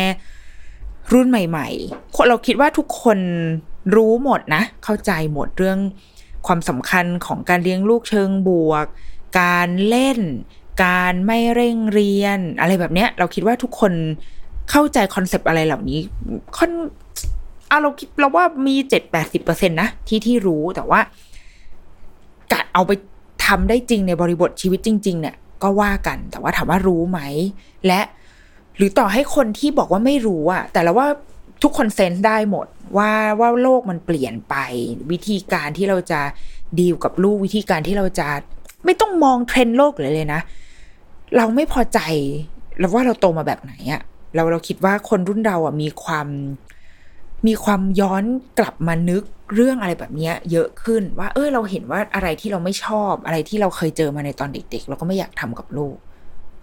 รุ่นใหม่ๆเราคิดว่าทุกคนรู้หมดนะ เข้าใจหมดเรื่องความสำคัญของการเลี้ยงลูกเชิงบวก การเล่น การไม่เร่งเรียน อะไรแบบเนี้ย เราคิดว่าทุกคนเข้าใจคอนเซปต์อะไรเหล่านี้ค่อนเอาเราคิดเราว่ามีเจ็ดแปดสิบเปอร์เซ็นตนะที่ที่รู้แต่ว่า กะเอาไปทำได้จริงในบริบทชีวิตจริง ๆ เนี่ย ก็ว่ากันแต่ว่าถามว่ารู้ไหม และหรือต่อให้คนที่บอกว่าไม่รู้อะแต่เราว่าทุกคนเซนส์ได้หมดว่าว่าโลกมันเปลี่ยนไป วิธีการที่เราจะดีลกับลูกวิธีการที่เราจะไม่ต้องมองเทรนด์โลกเลยเลยนะ เราไม่พอใจเราว่าเราโตมาแบบไหนอะเราเราคิดว่าคนรุ่นเราอะมีความ มีความย้อนกลับมานึกเรื่องอะไรแบบนี้เยอะขึ้นว่า เออเราเห็นว่าอะไรที่เราไม่ชอบอะไรที่เราเคยเจอมาในตอนเด็ก ๆ เราก็ไม่อยากทำกับลูก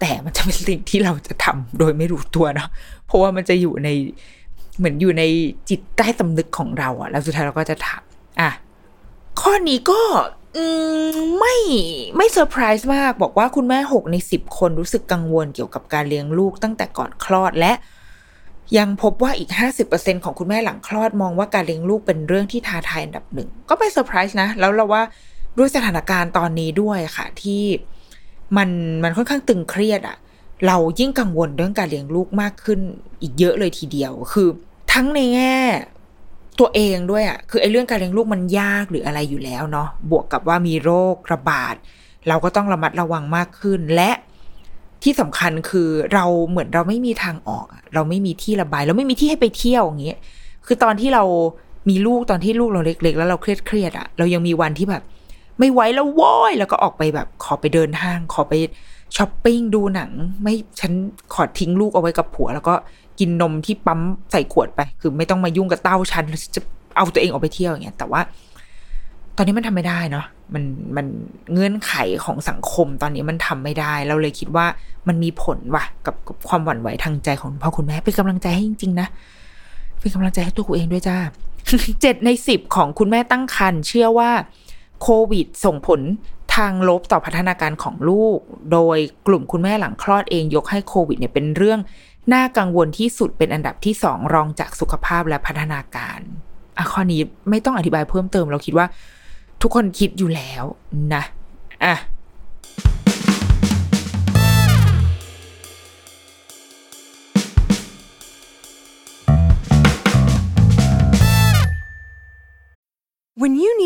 แต่มันจะเป็นสิ่งที่เราจะทำโดยไม่รู้ตัวเนาะเพราะว่ามันจะอยู่ในเหมือนอยู่ในจิตใต้สำนึกของเราอะแล้วสุดท้ายเราก็จะทำอะข้อนี้ก็อืมไม่ไม่เซอร์ไพรส์มาก บอกว่าคุณแม่หกในสิบคนรู้สึกกังวลเกี่ยวกับการเลี้ยงลูกตั้งแต่ก่อนคลอดและ ยังพบว่าอีกห้าสิบเปอร์เซ็นต์ของคุณแม่หลังคลอดมองว่าการเลี้ยงลูกเป็นเรื่องที่ท้าทายอันดับหนึ่ง ก็ไม่เซอร์ไพรส์นะ แล้วเราว่าด้วยสถานการณ์ตอนนี้ด้วยค่ะ ที่มันมันค่อนข้างตึงเครียดอะเรายิ่งกังวลเรื่องการเลี้ยงลูกมากขึ้นอีกเยอะเลยทีเดียว คือ ทั้งในแง่ตัวเองด้วยอะคือไอ้เรื่องการเลี้ยงลูกมันยากหรืออะไรอยู่แล้วเนาะบวกกับว่ามีโรคระบาด เราก็ต้องระมัดระวังมากขึ้นและ ที่สำคัญคือเราเหมือนเราไม่มีทางออกเราไม่มีที่ระบาย เราไม่มีที่ให้ไปเที่ยวอย่างเงี้ยคือตอนที่เรามีลูกตอนที่ลูกเราเล็ก ๆ แล้วเราเครียดเครียดอะเรายังมีวันที่แบบ ไม่ไหวแล้วว้อยแล้วก็ออกไปแบบขอไปเดินห้าง ขอไปช้อปปิ้งดูหนัง ไม่ฉันขอทิ้งลูกเอาไว้กับผัว แล้วก็กินนมที่ปั๊มใส่ขวดไป คือไม่ต้องมายุ่งกับเต้าฉันจะเอาตัวเองออกไปเที่ยวอย่างเงี้ยแต่ว่า ตอนนี้มันทำไม่ได้เนาะ มันมันเงื่อนไขของสังคมตอนนี้มันทำไม่ได้ เราเลยคิดว่ามันมีผลว่ะกับกับความหวั่นไหวทางใจของพ่อคุณแม่เป็นกำลังใจให้จริงๆนะเป็นกำลังใจให้ตัวกูเองด้วยจ้าเจ็ดในสิบของคุณแม่ตั้งครรภ์เชื่อว่าโควิดส่งผลทางลบต่อพัฒนาการของลูก โดยกลุ่มคุณแม่หลังคลอดเองยกให้โควิดเนี่ยเป็นเรื่องน่ากังวลที่สุดเป็นอันดับที่สองรองจากสุขภาพและพัฒนาการอะข้อนี้ไม่ต้องอธิบายเพิ่มเติมเราคิดว่า ทุกคนคิดอยู่แล้วนะอะ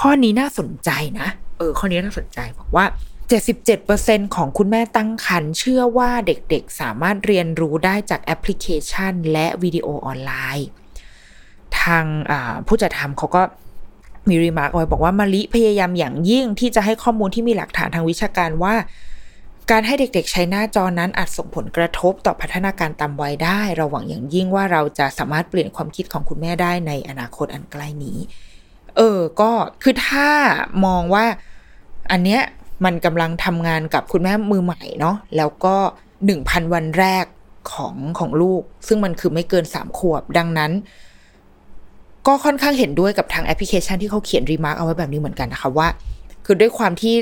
ข้อนี้น่าสนใจนะ เออ ข้อนี้น่าสนใจบอกว่า 77%ของคุณแม่ตั้งครรภ์เชื่อว่าเด็กๆ สามารถเรียนรู้ได้จากแอปพลิเคชัน และวิดีโอออนไลน์ ทางผู้จัดทำเขาก็มีรีมาร์กไว้บอกว่ามะลิพยายามอย่างยิ่งที่จะให้ข้อมูลที่มีหลักฐานทางวิชาการว่า การให้เด็กๆ ใช้หน้าจอนั้นอาจส่งผลกระทบต่อพัฒนาการตามวัยได้ เราหวังอย่างยิ่งว่าเราจะสามารถเปลี่ยนความคิดของคุณแม่ได้ในอนาคตอันใกล้นี้ เออก็คือถ้ามองว่าอันเนี้ยมันกำลังทำงานกับคุณแม่มือใหม่เนาะแล้วก็หนึ่งพันวันแรกของของลูก ซึ่งมันคือไม่เกินสามขวบดังนั้น ก็ค่อนข้างเห็นด้วยกับทางแอปพลิเคชันที่เขาเขียน remark เอาไว้แบบนี้เหมือนกันนะคะว่า คือด้วยความที่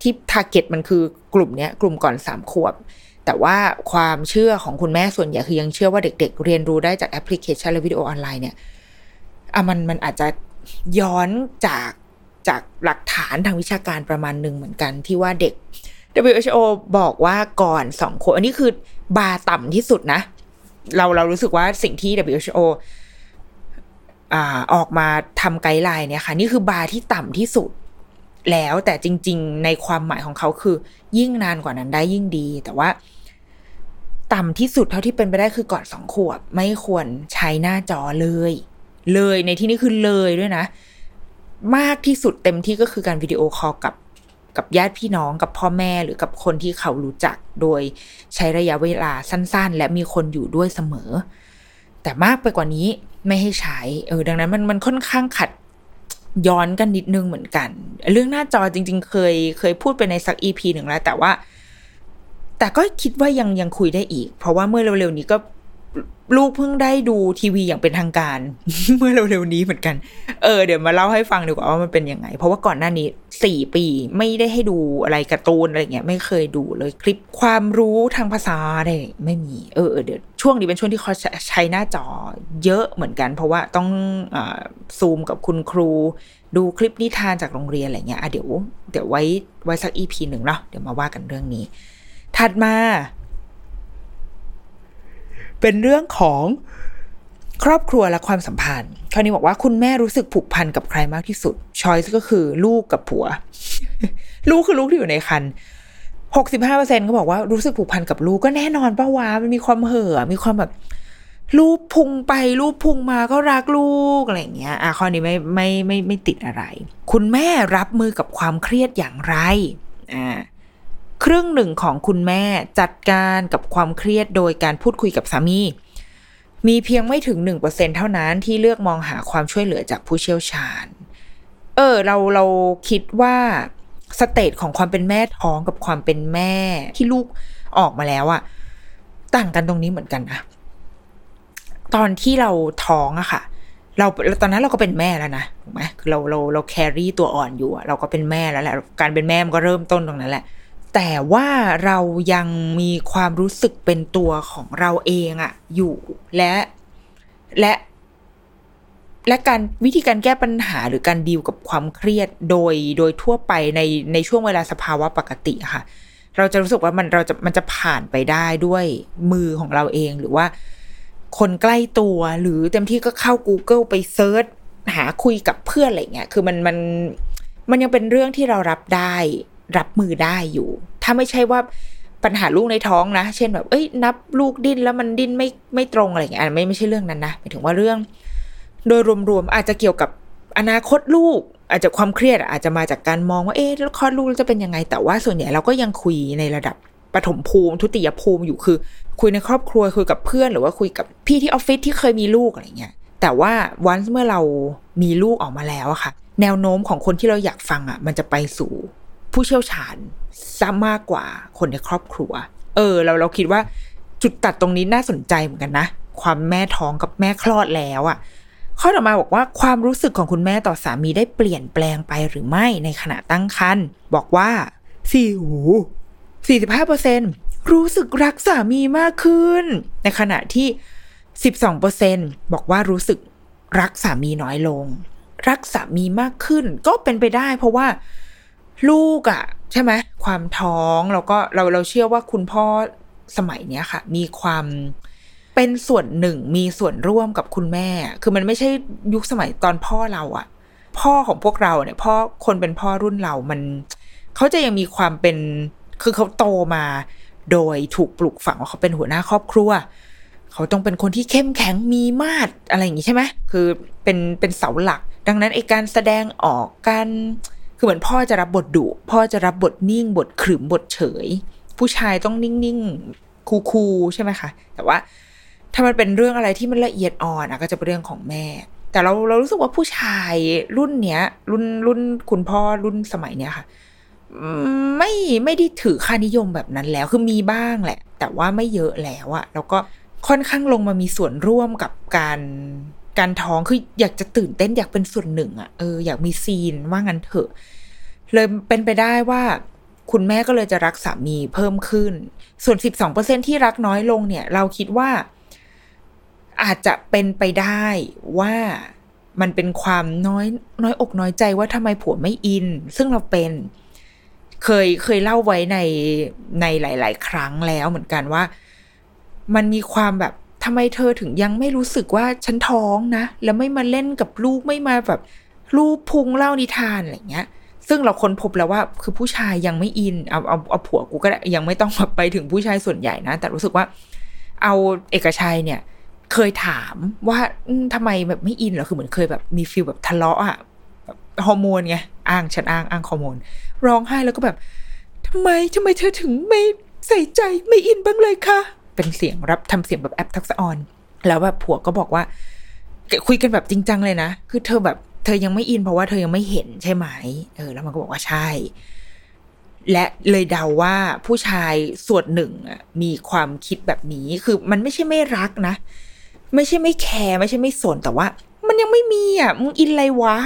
ที่ target มันคือกลุ่มเนี้ย กลุ่มก่อนสามขวบ แต่ว่าความเชื่อของคุณแม่ส่วนใหญ่คือยังเชื่อว่าเด็ก ๆ เรียนรู้ได้จากแอปพลิเคชันและวิดีโอออนไลน์เนี่ยอะมันมันอาจจะ ย้อนจากจากหลักฐานทางวิชาการประมาณหนึ่งเหมือนกันที่ว่าเด็ก WHO บอกว่าก่อนสองขวบอันนี้คือบาต่ำที่สุดนะ เราเรารู้สึกว่าสิ่งที่ WHO ออกมาทำไกด์ไลน์เนี่ยค่ะ นี่คือบาที่ต่ำที่สุดแล้วแต่จริง ๆ ในความหมายของเขาคือ ยิ่งนานกว่านั้นได้ยิ่งดี แต่ว่า ต่ำที่สุดเท่าที่เป็นไปได้คือก่อนสองขวบ ไม่ควรใช้หน้าจอเลย เลยในที่นี้คือเลยด้วยนะ มากที่สุดเต็มที่ก็คือการ video call กับกับญาติพี่น้องกับพ่อแม่หรือกับคนที่เขารู้จักโดยใช้ระยะเวลาสั้น ๆ และมีคนอยู่ด้วยเสมอ แต่มากไปกว่านี้ไม่ให้ใช้เออดังนั้นมันมันค่อนข้างขัดย้อนกันนิดนึงเหมือนกัน เรื่องหน้าจอจริง ๆ เคยเคยพูดไปในสัก EP หนึ่งแล้ว แต่ว่า แต่ก็คิดว่ายังยังคุยได้อีก เพราะว่าเมื่อเร็วๆนี้ก็ ลูกเพิ่งได้ดูทีวีอย่างเป็นทางการ เมื่อเร็วๆนี้เหมือนกัน เออเดี๋ยวมาเล่าให้ฟังดีกว่าว่ามันเป็นยังไง เพราะว่าก่อนหน้านี้สี่ปีไม่ได้ให้ดูอะไรการ์ตูนอะไรเงี้ยไม่เคยดูเลยคลิปความรู้ทางภาษาอะไรไม่มี เออเดี๋ยวช่วงนี้เป็นช่วงที่เขาใช้หน้าจอเยอะเหมือนกัน เพราะว่าต้องอซูมกับคุณครู ดูคลิปนิทานจากโรงเรียนอะไรเงี้ยอะเดี๋ยวเดี๋ยวไว้ไว้สักอีพีหนึ่งเนาะเดี๋ยวมาว่ากันเรื่องนี้ ถัดมา เป็นเรื่องของครอบครัวและความสัมพันธ์คราวนี้บอกว่าคุณแม่รู้สึกผูกพันกับใครมากที่สุดช้อยส์ก็คือลูกกับผัว ลูกคือลูกที่อยู่ในคันหกสิบห้าเปอร์เซ็นก็บอกว่ารู้สึกผูกพันกับลูกก็แน่นอนป้าวามันมีความเห่อมีความแบบลูกพุงไปลูกพุงมาก็รักลูกอะไรอย่างเงี้ยอะข้อนี้ไม่ไม่ไม่ไม่ติดอะไร คุณแม่รับมือกับความเครียดอย่างไรอ่า ครึ่งหนึ่งของคุณแม่จัดการกับความเครียดโดยการพูดคุยกับสามี มีเพียงไม่ถึงหนึ่งเปอร์เซ็นเท่านั้นที่เลือกมองหาความช่วยเหลือจากผู้เชี่ยวชาญ เออ เราเราคิดว่าสเตจของความเป็นแม่ท้องกับความเป็นแม่ที่ลูกออกมาแล้วอะต่างกันตรงนี้เหมือนกันนะตอนที่เราท้องอะค่ะ เราตอนนั้นเราก็เป็นแม่แล้วนะถูกไหมคือเราเราเราแครี่ตัวอ่อนอยู่เราก็เป็นแม่แล้วแหละการเป็นแม่มันก็เริ่มต้นตรงนั้นแหละ แต่ว่าเรายังมีความรู้สึกเป็นตัวของเราเองอะอยู่และและ และการวิธีการแก้ปัญหาหรือการดีลกับความเครียดโดยโดยทั่วไปในในช่วงเวลาสภาวะปกติค่ะ เราจะรู้สึกว่ามันเราจะมันจะผ่านไปได้ด้วยมือของเราเองหรือว่าคนใกล้ตัวหรือเต็มที่ก็เข้า Google ไปเซิร์ชหาคุยกับเพื่อนอะไรเงี้ย คือมันมันมันยังเป็นเรื่องที่เรารับได้ รับมือได้อยู่ ถ้าไม่ใช่ว่าปัญหาลูกในท้องนะ เช่นแบบ เอ้ย นับลูกดิ้นแล้วมันดิ้นไม่ไม่ตรงอะไรอย่างเงี้ยไม่ไม่ใช่เรื่องนั้นนะหมายถึงว่าเรื่อง โดยรวมๆอาจจะเกี่ยวกับอนาคตลูก อาจจะความเครียดอาจจะมาจากการมองว่าเอ๊ะแล้วคลอดลูกจะเป็นยังไง แต่ว่าส่วนใหญ่เราก็ยังคุยในระดับปฐมภูมิ ทุติยภูมิอยู่คือ คุยในครอบครัวคุยกับเพื่อนหรือว่าคุยกับพี่ที่ออฟฟิศที่เคยมีลูกอะไรเงี้ยแต่ว่าวันเมื่อเรามีลูกออกมาแล้วอะค่ะ แนวโน้มของคนที่เราอยากฟังอะมันจะไปสู่ ผู้เชี่ยวชาญซะมากกว่าคนในครอบครัว เออ เราเราคิดว่าจุดตัดตรงนี้น่าสนใจเหมือนกันนะ ความแม่ท้องกับแม่คลอดแล้วอะ่ะข้อต่อมาบอกว่าความรู้สึกของคุณแม่ต่อสามีได้เปลี่ยนแปลงไปหรือไม่ในขณะตั้งครรภ์บอกว่าสี่หูสี่สิบห้าเปอร์เซ็นรู้สึกรักสามีมากขึ้น ในขณะที่สิบสองเปอร์เซ็นบอกว่ารู้สึกรักสามีน้อยลง รักสามีมากขึ้นก็เป็นไปได้เพราะว่า ลูกอะ่ะ ใช่ไหมความท้องแล้วก็เราเราเชื่อว่าคุณพ่อสมัยเนี้ยค่ะ มีความเป็นส่วนหนึ่งมีส่วนร่วมกับคุณแม่ คือมันไม่ใช่ยุคสมัยตอนพ่อเราอะ่ะ พ่อของพวกเราเนี่ยพ่อคนเป็นพ่อรุ่นเรามันเขาจะยังมีความเป็นคือเขาโตมา โดยถูกปลูกฝังว่าเขาเป็นหัวหน้าครอบครัวเขาต้องเป็นคนที่เข้มแข็งมีมาดอะไรอย่างนี้ใช่ไหมคือเป็นเป็นเสาหลัก ดังนั้นไอการแสดงออกการ คือเหมือนพ่อจะรับบทดุพ่อจะรับบทนิ่ง บทขรึมบทเฉย ผู้ชายต้องนิ่งๆคูลๆใช่ไหมคะ แต่ว่าถ้ามันเป็นเรื่องอะไรที่มันละเอียดอ่อนอะก็จะเป็นเรื่องของแม่ แต่เราเรารู้สึกว่าผู้ชายรุ่นเนี้ย รุ่นรุ่นคุณพ่อรุ่นสมัยเนี้ยค่ะไม่ไม่ได้ถือค่านิยมแบบนั้นแล้วคือมีบ้างแหละ แต่ว่าไม่เยอะแล้วอะแล้วก็ค่อนข้างลงมามีส่วนร่วมกับการ การท้องคืออยากจะตื่นเต้นอยากเป็นส่วนหนึ่งอะเอออยากมีซีนว่างั้นเถอะ เลยเป็นไปได้ว่า คุณแม่ก็เลยจะรักสามีเพิ่มขึ้น ส่วน 12%ที่รักน้อยลงเนี่ย เราคิดว่า อาจจะเป็นไปได้ว่ามันเป็นความน้อยน้อยอกน้อยใจว่าทำไมผัวไม่อิน ซึ่งเราเป็นเคยเคยเล่าไว้ในในหลาย ๆ ครั้งแล้วเหมือนกันว่า มันมีความแบบ ทำไมเธอถึงยังไม่รู้สึกว่าฉันท้องนะ แล้วไม่มาเล่นกับลูกไม่มาแบบลูกพุงเล่านิทานอะไรเงี้ย ซึ่งเราค้นพบแล้วว่าคือผู้ชายยังไม่อินเอาเอาเอาผัวกูก็ได้ยังไม่ต้องไปถึงผู้ชายส่วนใหญ่นะ แต่รู้สึกว่า เอาเอกชัยเนี่ย เคยถามว่าทำไมแบบไม่อินเหรอคือเหมือนเคยแบบมีฟีลแบบทะเลาะอะฮอร์โมนไงอ้างฉันอ้างอ้างฮอร์โมน ร้องไห้แล้วก็แบบทำไมทำไมเธอถึงไม่ใส่ใจไม่อินบ้างเลยคะ เป็นเสียงรับทำเสียงแบบแอปทักษออนแล้วแบบผัวก็บอกว่า คุยกันแบบจริงจังเลยนะ คือเธอแบบเธอยังไม่อินเพราะว่าเธอยังไม่เห็นใช่ไหมเออ แล้วมันก็บอกว่าใช่ และเลยเดาว่าผู้ชายส่วนหนึ่งมีความคิดแบบนี้คือมันไม่ใช่ไม่รักนะ ไม่ใช่ไม่แคร์ไม่ใช่ไม่สนแต่ว่า มันยังไม่มีอะมึงอินอะไรวะ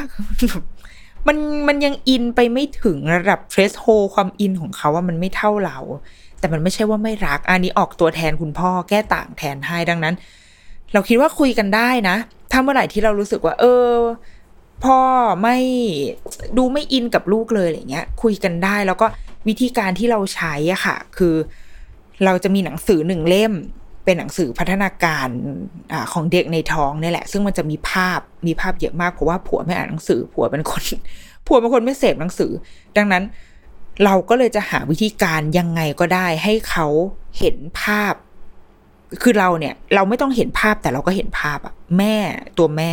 มันมันยังอินไปไม่ถึงระดับเทรสโฮความอินของเขาว่ามันไม่เท่าเรา แต่มันไม่ใช่ว่าไม่รัก อันนี้ออกตัวแทนคุณพ่อแก้ต่างแทนให้ดังนั้น เราคิดว่าคุยกันได้นะ ถ้าเมื่อไหร่ที่เรารู้สึกว่า เออ พ่อไม่ดูไม่อินกับลูกเลยอะไรเงี้ย คุยกันได้แล้วก็วิธีการที่เราใช้อะค่ะ คือ เราจะมีหนังสือหนึ่งเล่ม เป็นหนังสือพัฒนาการอของเด็กในท้องนี่แหละ ซึ่งมันจะมีภาพมีภาพเยอะมากเพราะว่าผัวไม่อ่านหนังสือ ผัวเป็นคน ผัวเป็นคนไม่เสพหนังสือ ดังนั้น เราก็เลยจะหาวิธีการยังไงก็ได้ให้เขาเห็นภาพ คือเราเนี่ย เราไม่ต้องเห็นภาพแต่เราก็เห็นภาพอะแม่ตัวแม่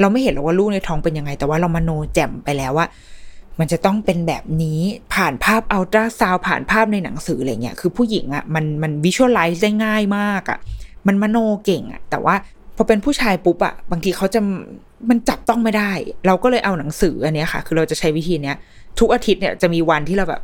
เราไม่เห็นหรอกว่าลูกในท้องเป็นยังไง แต่ว่าเรามโนแจ่มไปแล้วว่า มันจะต้องเป็นแบบนี้ผ่านภาพอัลตราซาวผ่านภาพในหนังสืออะไรเงี้ยคือผู้หญิงอะมันมันวิชวลไลซ์ได้ง่ายมากอะมันมโนเก่งอะแต่ว่าพอเป็นผู้ชายปุ๊บอะบางทีเขาจะมันจับต้องไม่ได้ เราก็เลยเอาหนังสืออันนี้ค่ะ คือเราจะใช้วิธีเนี้ย ทุกอาทิตย์เนี่ยจะมีวันที่เราแบบ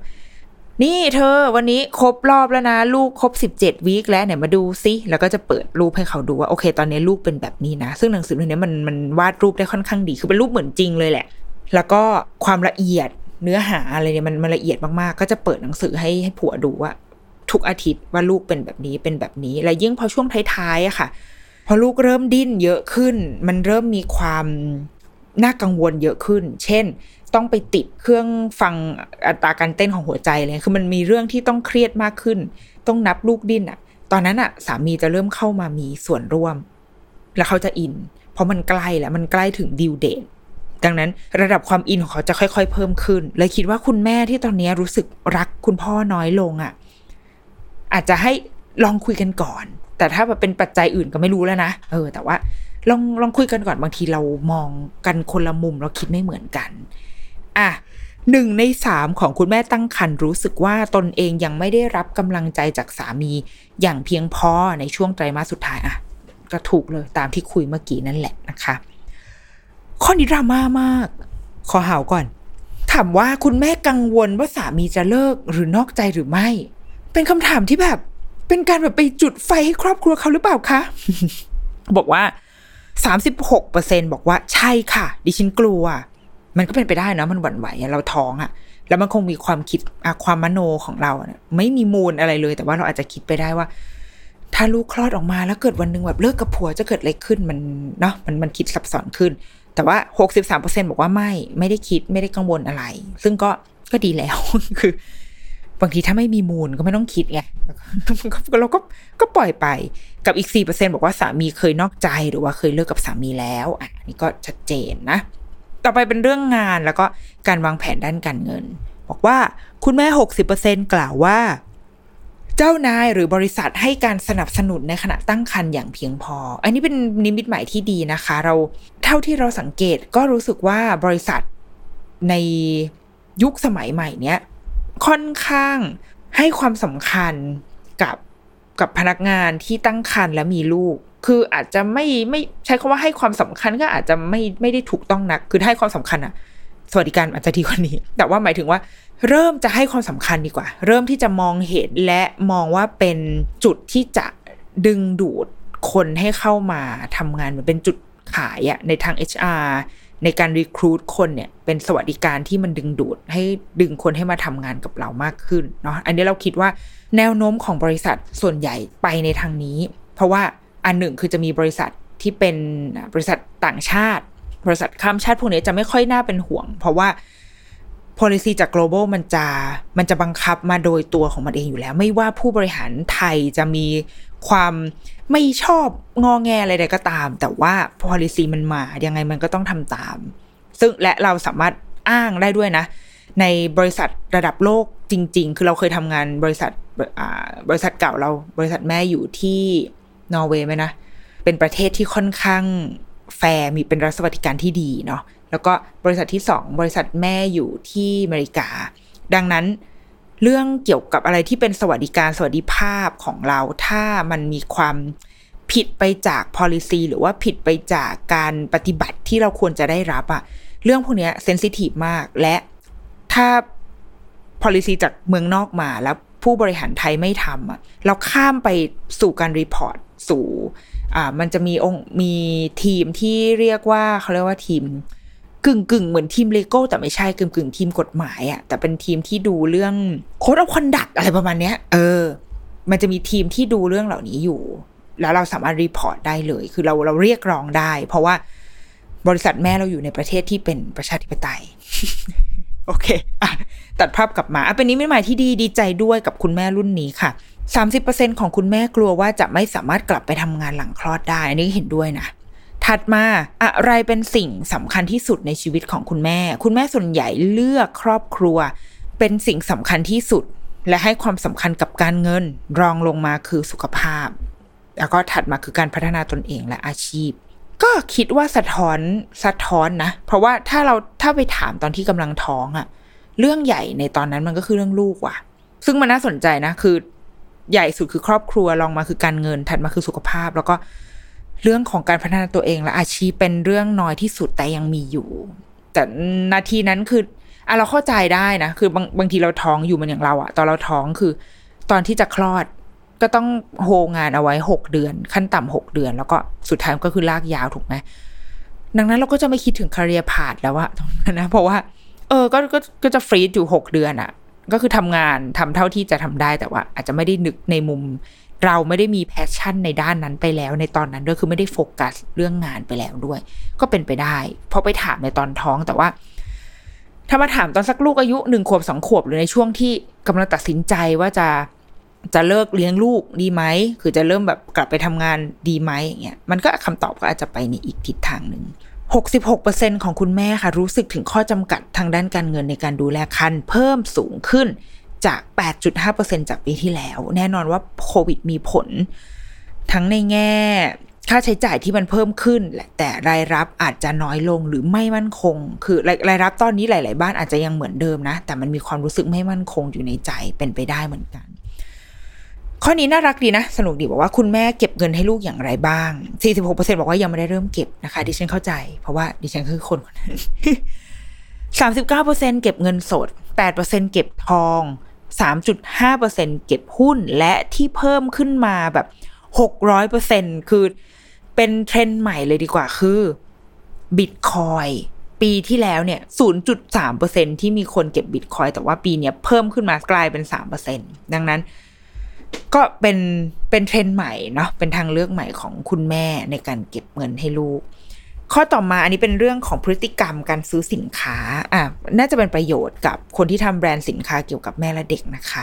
นี่เธอวันนี้ครบรอบแล้วนะ ลูกครบสิบเจ็ดวีคแล้วเนี่ยมาดูซิแล้วก็จะเปิดรูปให้เขาดูว่าโอเค ตอนนี้ลูกเป็นแบบนี้นะ ซึ่งหนังสือเล่มนี้มันมันวาดรูปได้ค่อนข้างดี คือเป็นรูปเหมือนจริงเลยแหละ แล้วก็ความละเอียดเนื้อหาอะไรเนี่ยมันมันละเอียดมากๆ ก็จะเปิดหนังสือให้ให้ผัวดูว่าทุกอาทิตย์ว่าลูกเป็นแบบนี้เป็นแบบนี้ แล้วยิ่งพอช่วงท้ายๆอะค่ะ พอลูกเริ่มดิ้นเยอะขึ้น มันเริ่มมีความน่ากังวลเยอะขึ้น เช่น ต้องไปติดเครื่องฟังอัตราการเต้นของหัวใจเลยคือมันมีเรื่องที่ต้องเครียดมากขึ้น ต้องนับลูกดิ้นอะตอนนั้นอะสามีจะเริ่มเข้ามามีส่วนร่วม แล้วเขาจะอิน เพราะมันใกล้แล้วมันใกล้ถึงดิวเดทดังนั้นระดับความอินของเขาจะค่อย ๆ เพิ่มขึ้นเลยคิดว่าคุณแม่ที่ตอนนี้รู้สึกรักคุณพ่อน้อยลงอะ่ะ อาจจะให้ลองคุยกันก่อน แต่ถ้าแบบเป็นปัจจัยอื่นก็ไม่รู้แล้วนะเออ แต่ว่าลองลองคุยกันก่อนบางทีเรามองกันคนละมุมเราคิดไม่เหมือนกัน อะหนึ่งในสามของคุณแม่ตั้งครรภ์รู้สึกว่าตนเองยังไม่ได้รับกำลังใจจากสามีอย่างเพียงพอในช่วงไตรมาสสุดท้ายอะก็ถูกเลยตามที่คุยเมื่อกี้นั่นแหละนะคะ ข้อนี้ดราม่ามาก ขอหาวก่อน ถามว่าคุณแม่กังวลว่าสามีจะเลิกหรือนอกใจหรือไม่ เป็นคำถามที่แบบ เป็นการแบบไปจุดไฟให้ครอบครัวเขาหรือเปล่าคะบอกว่าสามสิบหกเปอร์เซ็นบอกว่าใช่ค่ะ ดิฉันกลัว มันก็เป็นไปได้นะมันหวั่นไหวเราท้องอะแล้วมันคงมีความคิดความมโนของเราเนี่ยไม่มีมูลอะไรเลย แต่ว่าเราอาจจะคิดไปได้ว่า ถ้าลูกคลอดออกมาแล้วเกิดวันหนึ่งแบบเลิกกับผัวจะเกิดอะไรขึ้นมันเนาะมันมันคิดซับซ้อนขึ้น แต่ว่าหกสิบสามเปอร์เซ็นบอกว่าไม่ไม่ได้คิดไม่ได้กังวลอะไร ซึ่งก็ก็ดีแล้วคือบางทีถ้าไม่มีมูลก็ไม่ต้องคิดไงเราก็ก็ปล่อยไปกับอีกสี่เปอร์เซ็นบอกว่าสามีเคยนอกใจหรือว่าเคยเลิกกับสามีแล้ว อะนี่ก็ชัดเจนนะ ต่อไปเป็นเรื่องงานแล้วก็การวางแผนด้านการเงิน บอกว่าคุณแม่หกสิบเปอร์เซ็นกล่าวว่า เจ้านายหรือบริษัทให้การสนับสนุนในขณะตั้งครรภ์อย่างเพียงพอ อันนี้เป็นนิมิตหมายที่ดีนะคะ เราเท่าที่เราสังเกตก็รู้สึกว่าบริษัทในยุคสมัยใหม่เนี้ยค่อนข้างให้ความสำคัญกับกับพนักงานที่ตั้งครรภ์และมีลูก คืออาจจะไม่ไม่ใช้คำว่าให้ความสำคัญก็อาจจะไม่ไม่ได้ถูกต้องนัก คือให้ความสำคัญอะสวัสดิการอาจจะดีกว่านี้ แต่ว่าหมายถึงว่า เริ่มจะให้ความสำคัญดีกว่า เริ่มที่จะมองเห็นและมองว่าเป็นจุดที่จะดึงดูดคนให้เข้ามาทำงานเหมือนเป็นจุดขายอะในทาง HR ในการรีคูดคนเนี่ยเป็นสวัสดิการที่มันดึงดูดให้ดึงคนให้มาทำงานกับเรามากขึ้นเนาะอันนี้เราคิดว่าแนวโน้มของบริษัทส่วนใหญ่ไปในทางนี้ เพราะว่า อันหนึ่งคือจะมีบริษัทที่เป็นบริษัทต่างชาติ บริษัทข้ามชาติพวกนี้จะไม่ค่อยน่าเป็นห่วง เพราะว่า policy จาก global มันจะมันจะบังคับมาโดยตัวของมันเองอยู่แล้ว ไม่ว่าผู้บริหารไทยจะมีความไม่ชอบงอแงอะไรใดก็ตาม แต่ว่า policy มันมายังไงมันก็ต้องทำตาม ซึ่งและเราสามารถอ้างได้ด้วยนะ ในบริษัทระดับโลกจริง ๆ คือเราเคยทำงานบริษัทบริษัทเก่าเราบริษัทแม่อยู่ที่ นอร์เวย์ไหมนะ เป็นประเทศที่ค่อนข้างแฟร์มีเป็นรัฐสวัสดิการที่ดีเนาะแล้วก็บริษัทที่สองบริษัทแม่อยู่ที่อเมริกา ดังนั้นเรื่องเกี่ยวกับอะไรที่เป็นสวัสดิการสวัสดิภาพของเรา ถ้ามันมีความผิดไปจาก policy หรือว่าผิดไปจากการปฏิบัติที่เราควรจะได้รับอะเรื่องพวกนี้ sensitive มากและถ้า policy จากเมืองนอกมาแล้ว ผู้บริหารไทยไม่ทำอะเราข้ามไปสู่การ report สู่อ่ามันจะมีองค์มีทีมที่เรียกว่าเขาเรียกว่าทีมกึ่งกึ่งเหมือนทีม legal แต่ไม่ใช่กึ่งกึ่งทีมกฎหมายอะแต่เป็นทีมที่ดูเรื่อง code of conduct อะไรประมาณเนี้ย เออ มันจะมีทีมที่ดูเรื่องเหล่านี้อยู่ แล้วเราสามารถ report ได้เลย คือเราเราเรียกร้องได้ เพราะว่าบริษัทแม่เราอยู่ในประเทศที่เป็นประชาธิปไตย โอเคอะ ตัดภาพกลับมาอะเป็นนิมิตหมายที่ดีดีใจด้วยกับคุณแม่รุ่นนี้ค่ะสามสิบเปอร์เซ็นของคุณแม่กลัวว่าจะไม่สามารถกลับไปทำงานหลังคลอดได้ อันนี้เห็นด้วยนะถัดมาอะไรเป็นสิ่งสำคัญที่สุดในชีวิตของคุณแม่ คุณแม่ส่วนใหญ่เลือกครอบครัว เป็นสิ่งสำคัญที่สุด และให้ความสำคัญกับการเงิน รองลงมาคือสุขภาพ แล้วก็ถัดมาคือการพัฒนาตนเองและอาชีพ ก็คิดว่าสะท้อนสะท้อนนะ เพราะว่าถ้าเราถ้าไปถามตอนที่กำลังท้องอะ เรื่องใหญ่ในตอนนั้นมันก็คือเรื่องลูกว่ะ ซึ่งมันน่าสนใจนะ คือใหญ่สุดคือครอบครัวรองมาคือการเงินถัดมาคือสุขภาพ แล้วก็เรื่องของการพัฒนาตัวเองและอาชีพเป็นเรื่องน้อยที่สุดแต่ยังมีอยู่ แต่นาทีนั้นคืออะเราเข้าใจได้นะ คือบางบางทีเราท้องอยู่มันอย่างเราอะตอนเราท้องคือ ตอนที่จะคลอดก็ต้องโฮงานเอาไว้หกเดือน ขั้นต่ำหกเดือน แล้วก็สุดท้ายก็คือลากยาวถูกไหมดังนั้นเราก็จะไม่คิดถึง career path แล้วอะตรงนั้นนะเพราะว่า เออก็ก็ก็จะ freeze อยู่หกเดือนอะก็คือทำงานทำเท่าที่จะทำได้แต่ว่า อาจจะไม่ได้นึกในมุม เราไม่ได้มี passion ในด้านนั้นไปแล้ว ในตอนนั้นด้วยคือไม่ได้โฟกัสเรื่องงานไปแล้วด้วย ก็เป็นไปได้เพราะไปถามในตอนท้องแต่ว่า ถ้ามาถามตอนสักลูกอายุหนึ่งขวบสองขวบหรือในช่วงที่กำลังตัดสินใจว่าจะจะเลิกเลี้ยงลูกดีไหม คือจะเริ่มแบบกลับไปทำงานดีไหมอย่างเงี้ย มันก็คำตอบก็อาจจะไปในอีกทิศทางหนึ่ง 66%ของคุณแม่ค่ะ รู้สึกถึงข้อจำกัดทางด้านการเงินในการดูแลคันเพิ่มสูงขึ้นจาก 8.5%จากปีที่แล้ว แน่นอนว่าโควิดมีผล ทั้งในแง่ ค่าใช้จ่ายที่มันเพิ่มขึ้น แต่รายรับอาจจะน้อยลงหรือไม่มั่นคง คือรายรับตอนนี้หลาย ๆ บ้านอาจจะยังเหมือนเดิมนะ แต่มันมีความรู้สึกไม่มั่นคงอยู่ในใจเป็นไปได้เหมือนกัน ข้อนี้น่ารักดีนะ สนุกดีบอกว่าคุณแม่เก็บเงินให้ลูกอย่างไรบ้าง 46%บอกว่ายังไม่ได้เริ่มเก็บนะคะ ดิฉันเข้าใจ เพราะว่าดิฉันคือคนคนนั้น39%เก็บเงินสด 8%เก็บทอง 3.5%เก็บหุ้นและที่เพิ่มขึ้นมาแบบ 600%คือเป็นเทรนด์ใหม่เลยดีกว่าคือบิตคอยปีที่แล้วเนี่ย 0.3%ที่มีคนเก็บบิตคอยแต่ว่าปีนี้เพิ่มขึ้นมากลายเป็น 3%ดังนั้น ก็เป็นเป็นเทรนด์ใหม่เนาะเป็นทางเลือกใหม่ของคุณแม่ในการเก็บเงินให้ลูก ข้อต่อมาอันนี้เป็นเรื่องของพฤติกรรมการซื้อสินค้าอะน่าจะเป็นประโยชน์กับคนที่ทำแบรนด์สินค้าเกี่ยวกับแม่และเด็กนะคะ